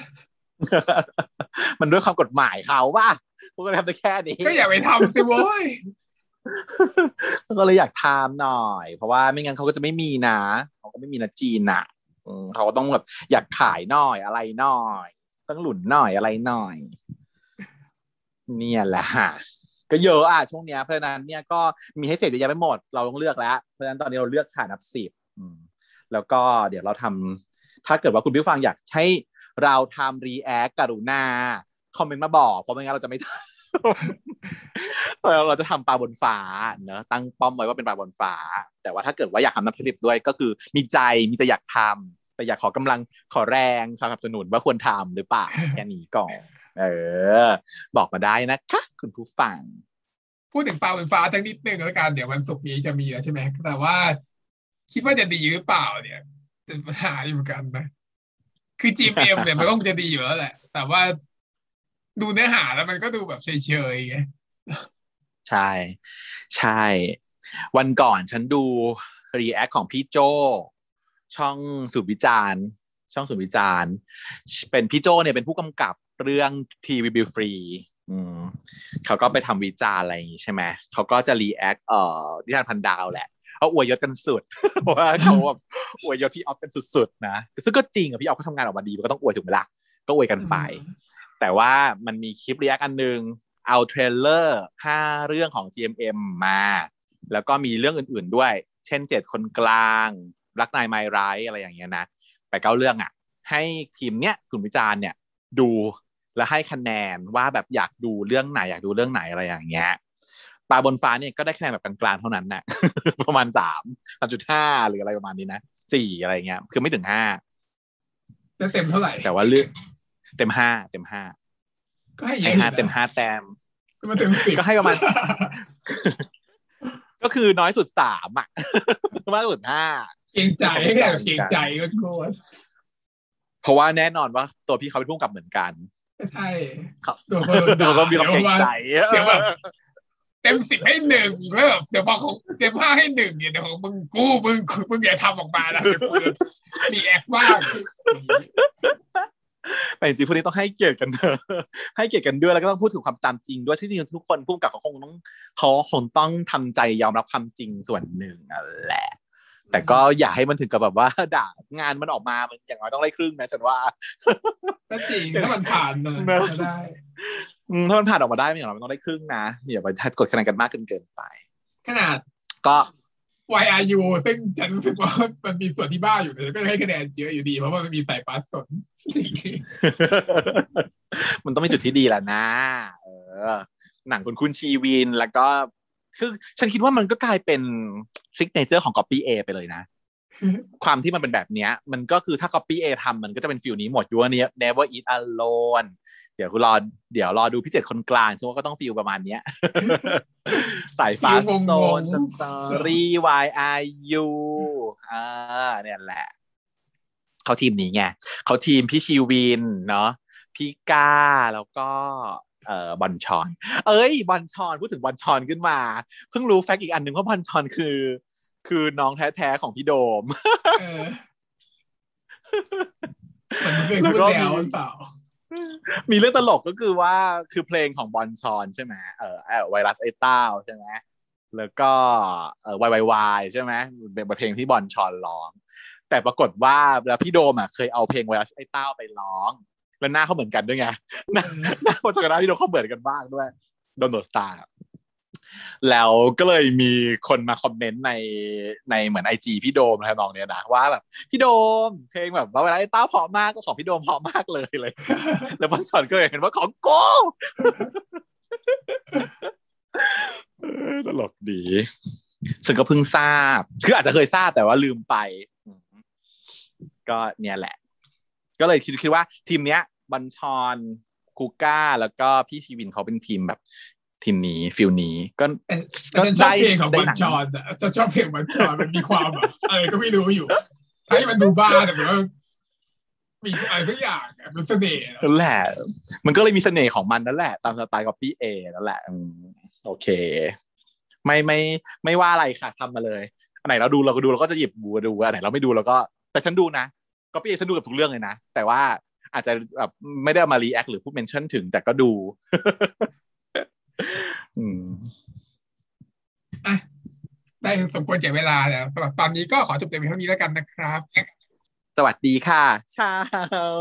มันด้วยความกฎหมายเขาว่ากูก็เลยทำได้แค่นี้ก็อย่าไปทำสิโว้ย ก็เลยอยากทำหน่อย เพราะว่าไม่งั้นเขาก็จะไม่มีนะเขาก็ไม่มีนะจีนอะเขาก็ต้องแบบอยากขายหน่อยอะไรหน่อย ต้องลุ้นหน่อยอะไรหน่อย เนี่ยแหละฮะก็เยอะอะช่วงเนี้ยเพราะนั้นเนี่ยก็มีให้เสร็จเยอะแยะไปหมด เราต้องเลือกแล้ว เพราะฉะนั้นตอนนี้เราเลือกฐานนับสิบแล้วก็เดี๋ยวเราทำถ้าเกิดว่าคุณผู้ฟังอยากให้เราทำ react กรุณาคอมเมนต์มาบอกเพราะไม่งั้นเราจะไม่ทำ เราเราจะทำปลาบนฟ้าเนอะตั้งป้อมไว้ว่าเป็นปลาบนฟ้าแต่ว่าถ้าเกิดว่าอยากทำน้ำพริกด้วยก็คือ มีใจมีใจอยากทำแต่อยากขอกำลังขอแรงสนับสนุนว่าควรทำหรือเปล่าแค่นี้ก่อนเออ บอกมาได้นะคะคุณผู้ฟัง พูดถึงฟ้าบนฟ้าทั้งนิดนึงแล้วกันเดี๋ยววันศุกร์นี้จะมีแล้วใช่ไหมแต่ว่า คิดว่าจะดีหรือเปล่าเนี่ยเป็นปัญหาอยู่เหมือนกันนะคือ GMM เนี่ยมันก็คงจะดีอยู่แล้วแหละ แต่ว่า ดูเนื้อหาแล้วมันก็ดูแบบเฉยๆไงใช่ ใช่ วันก่อนฉันดู react ของพี่โจช่องสุดวิจารณ์ ช่องสุดวิจารณ์ เป็นพี่โจเนี่ยเป็นผู้กำกับเรื่อง3 Will Be Free อืมเขาก็ไปทำวิจารณ์อะไรอย่างงี้ใช่ไหมเขาก็จะ react เอ่อนิทานพันดาวแหละเขาอวยยศกันสุดเพราะว่าเขาแบบอวยยศพี่ออฟกันสุดๆนะซึ่งก็จริงอะพี่ออฟเขาทำงานออกมาดีมันก็ต้องอวยถูกไหมล่ะก็อวยกันไป แต่ว่ามันมีคลิปเรียกอันหนึ่งเอาเทรลเลอร์ห้าเรื่องของ GMM มา แล้วก็มีเรื่องอื่นๆด้วย เช่นเจ็ดคนกลางรักนายไมร้ายอะไรอย่างเงี้ยนะไปเก้าเรื่องอะ ให้ทีมเนี้ยศูนย์วิจารณ์เนี่ยดูแล้วให้คะแนนว่าแบบอยากดูเรื่องไหนอยากดูเรื่องไหนอะไรอย่างเงี้ยปลาบนฟ้าเนี่ยก็ได้คะแนนแบบกลางๆเท่านั้นนะประมาณสามสามจุดห้าหรืออะไรประมาณนี้นะสี่อะไรเงี้ย คือไม่ถึงห้าแล้วเต็มเท่าไหร่ แต่ว่าเรื่อง เต็มห้าเต็มห้าก็ให้เยให้อะห้าเต็มห้าแต้มก็มาเต็มสิบก็ให้ประมาณก็คือน้อยสุดสามอะมากสุดห้าเกรงใจให้แบบเกรงใจก็โคตรเพราะว่าแน่นอนว่า ตัวพี่เขาเป็นผู้กำกับเหมือนกันไม่ใช่ครับตัวคนโดนด่าเราก็มีความเกรงใจเดี๋ยวแบบเต็มสิบให้หนึ่งแล้วแบบเดี๋ยวพอของเต็มห้าให้หนึ่งเนี่ยเดี๋ยวของมึงกู้มึงมึงอย่าทำออกมานะเดี๋ยวกูจะมีแอคบ้าง แต่จริงๆพวกนี้ต้องให้เกียรติกันเนอะให้เกียรติกันด้วยแล้วก็ต้องพูดถึงความตามจริงด้วยที่จริงทุกคนผู้กำกับเขาคงต้องเขาคงต้องทำใจยอมรับความจริงส่วนหนึ่งนั่นแหละ แต่ก็อย่าให้มันถึงกับแบบว่า ด่างานมันออกมามันอย่างน้อยต้องได้ครึ่งนะฉันว่าก็จริงถ้ามันผ่านนะเนอะก็ได้อืมถ้ามันผ่านออกมาได้มันอย่างน้อยมันต้องได้ครึ่งนะอย่าไปกดคะแนนกันมากเกินเกินไป ขนาดก็ YRU ซึ่งฉันรู้สึกว่ามันมีส่วนที่บ้าอยู่แต่ก็ให้คะแนนเยอะอยู่ดี เพราะว่ามันมีสายฟ้าซน มันต้องมีจุดที่ดีแหละนะ เออ หนังคุณคุณชีวินแล้วก็ คือฉันคิดว่ามันก็กลายเป็น signature ของ Copy A ไปเลยนะ ความที่มันเป็นแบบเนี้ย มันก็คือถ้า Copy A ทำมันก็จะเป็นฟิลนี้หมดยูว่านี้ Never Eat Alone เดี๋ยวกูรอเดี๋ยวรอดูพิเศษคนกลางซึ่งว่าก็ต้องฟิลประมาณเนี้ย สายฟ้าฟิลงงๆโซนสตอรี่ Y I U อ่าเนี่ยแหละ เขาทีมนี้ไงเขาทีมพี่ชีวินเนาะพี่ก้าแล้วก็เอ่อบอลชอน เอ้ยบอลชอนพูดถึงบอลชอนขึ้นมา เพิ่งรู้แฟกต์อีกอันหนึ่งว่าบอลชอนคือ คือน้องแท้ๆของพี่โดมเออเหมือนมึงเคยพูดแล้วหรือเปล่า มีเรื่องตลกก็คือว่าคือเพลงของบอลชอนใช่ไหมเออเอ่อไวรัสไอต้าใช่ไหมแล้วก็เออวายวายใช่ไหมเป็นเพลงที่บอลชอนร้อง แต่ปรากฏว่าแล้วพี่โดมอะเคยเอาเพลงไวรัสไอต้าไปร้อง แล้วหน้าเขาเหมือนกันด้วยไงหน้าหน้าคนจากหน้าพี่โดมเขาเหมือนกันบ้างด้วยโดนโดสตาร์ แล้วก็เลยมีคนมาคอมเมนต์ในในเหมือนไอจีพี่โดมนะครับน้องเนี้ยนะว่าแบบพี่โดมเพลงแบบว่าเวลาไอ้ต้าเพาะมากก็ของพี่โดมเพาะมากเลยเลย แล้วบอลชอนก็เลยเห็นว่าของโกเออตลกดีฉันก็เพิ่งทราบ คืออาจจะเคยทราบแต่ว่าลืมไป ก็เนี่ยแหละ ก็เลยคิดคิดว่าทีมเนี้ยบัญชรคูก้า แล้วก็พี่ชีวินเขาเป็นทีมแบบ ทีมนี้ฟิลนี้ก็แต่แต่ฉันชอบเพลงของบอลชอนอะฉันชอบเพลงบอลชอนมันมีความแบบอะไรก็ไม่รู้อยู่ให้มันดูบ้าแต่แบบว่ามีอะไรสักอย่างอะเป็นเสน่ห์อะนั่นแหละ มันก็เลยมีเสน่ห์ของมันนั่นแหละ ตามสไตล์ copy A นั่นแหละอืมโอเค ไม่ไม่ไม่ว่าอะไรค่ะทำมาเลยอันไหนเราดูเราก็ดูเราก็จะหยิบดูดูอันไหนเราไม่ดูเราก็ แต่ฉันดูนะ copy A ฉันดูกับทุกเรื่องเลยนะแต่ว่าอาจจะแบบไม่ได้เอามา react หรือพูด mention ถึงแต่ก็ดู อืมอะได้สมควรเสียเวลาแล้วสำหรับตอนนี้ก็ขอจบแต่เพียงเท่านี้แล้วกันนะครับ สวัสดีค่ะชาว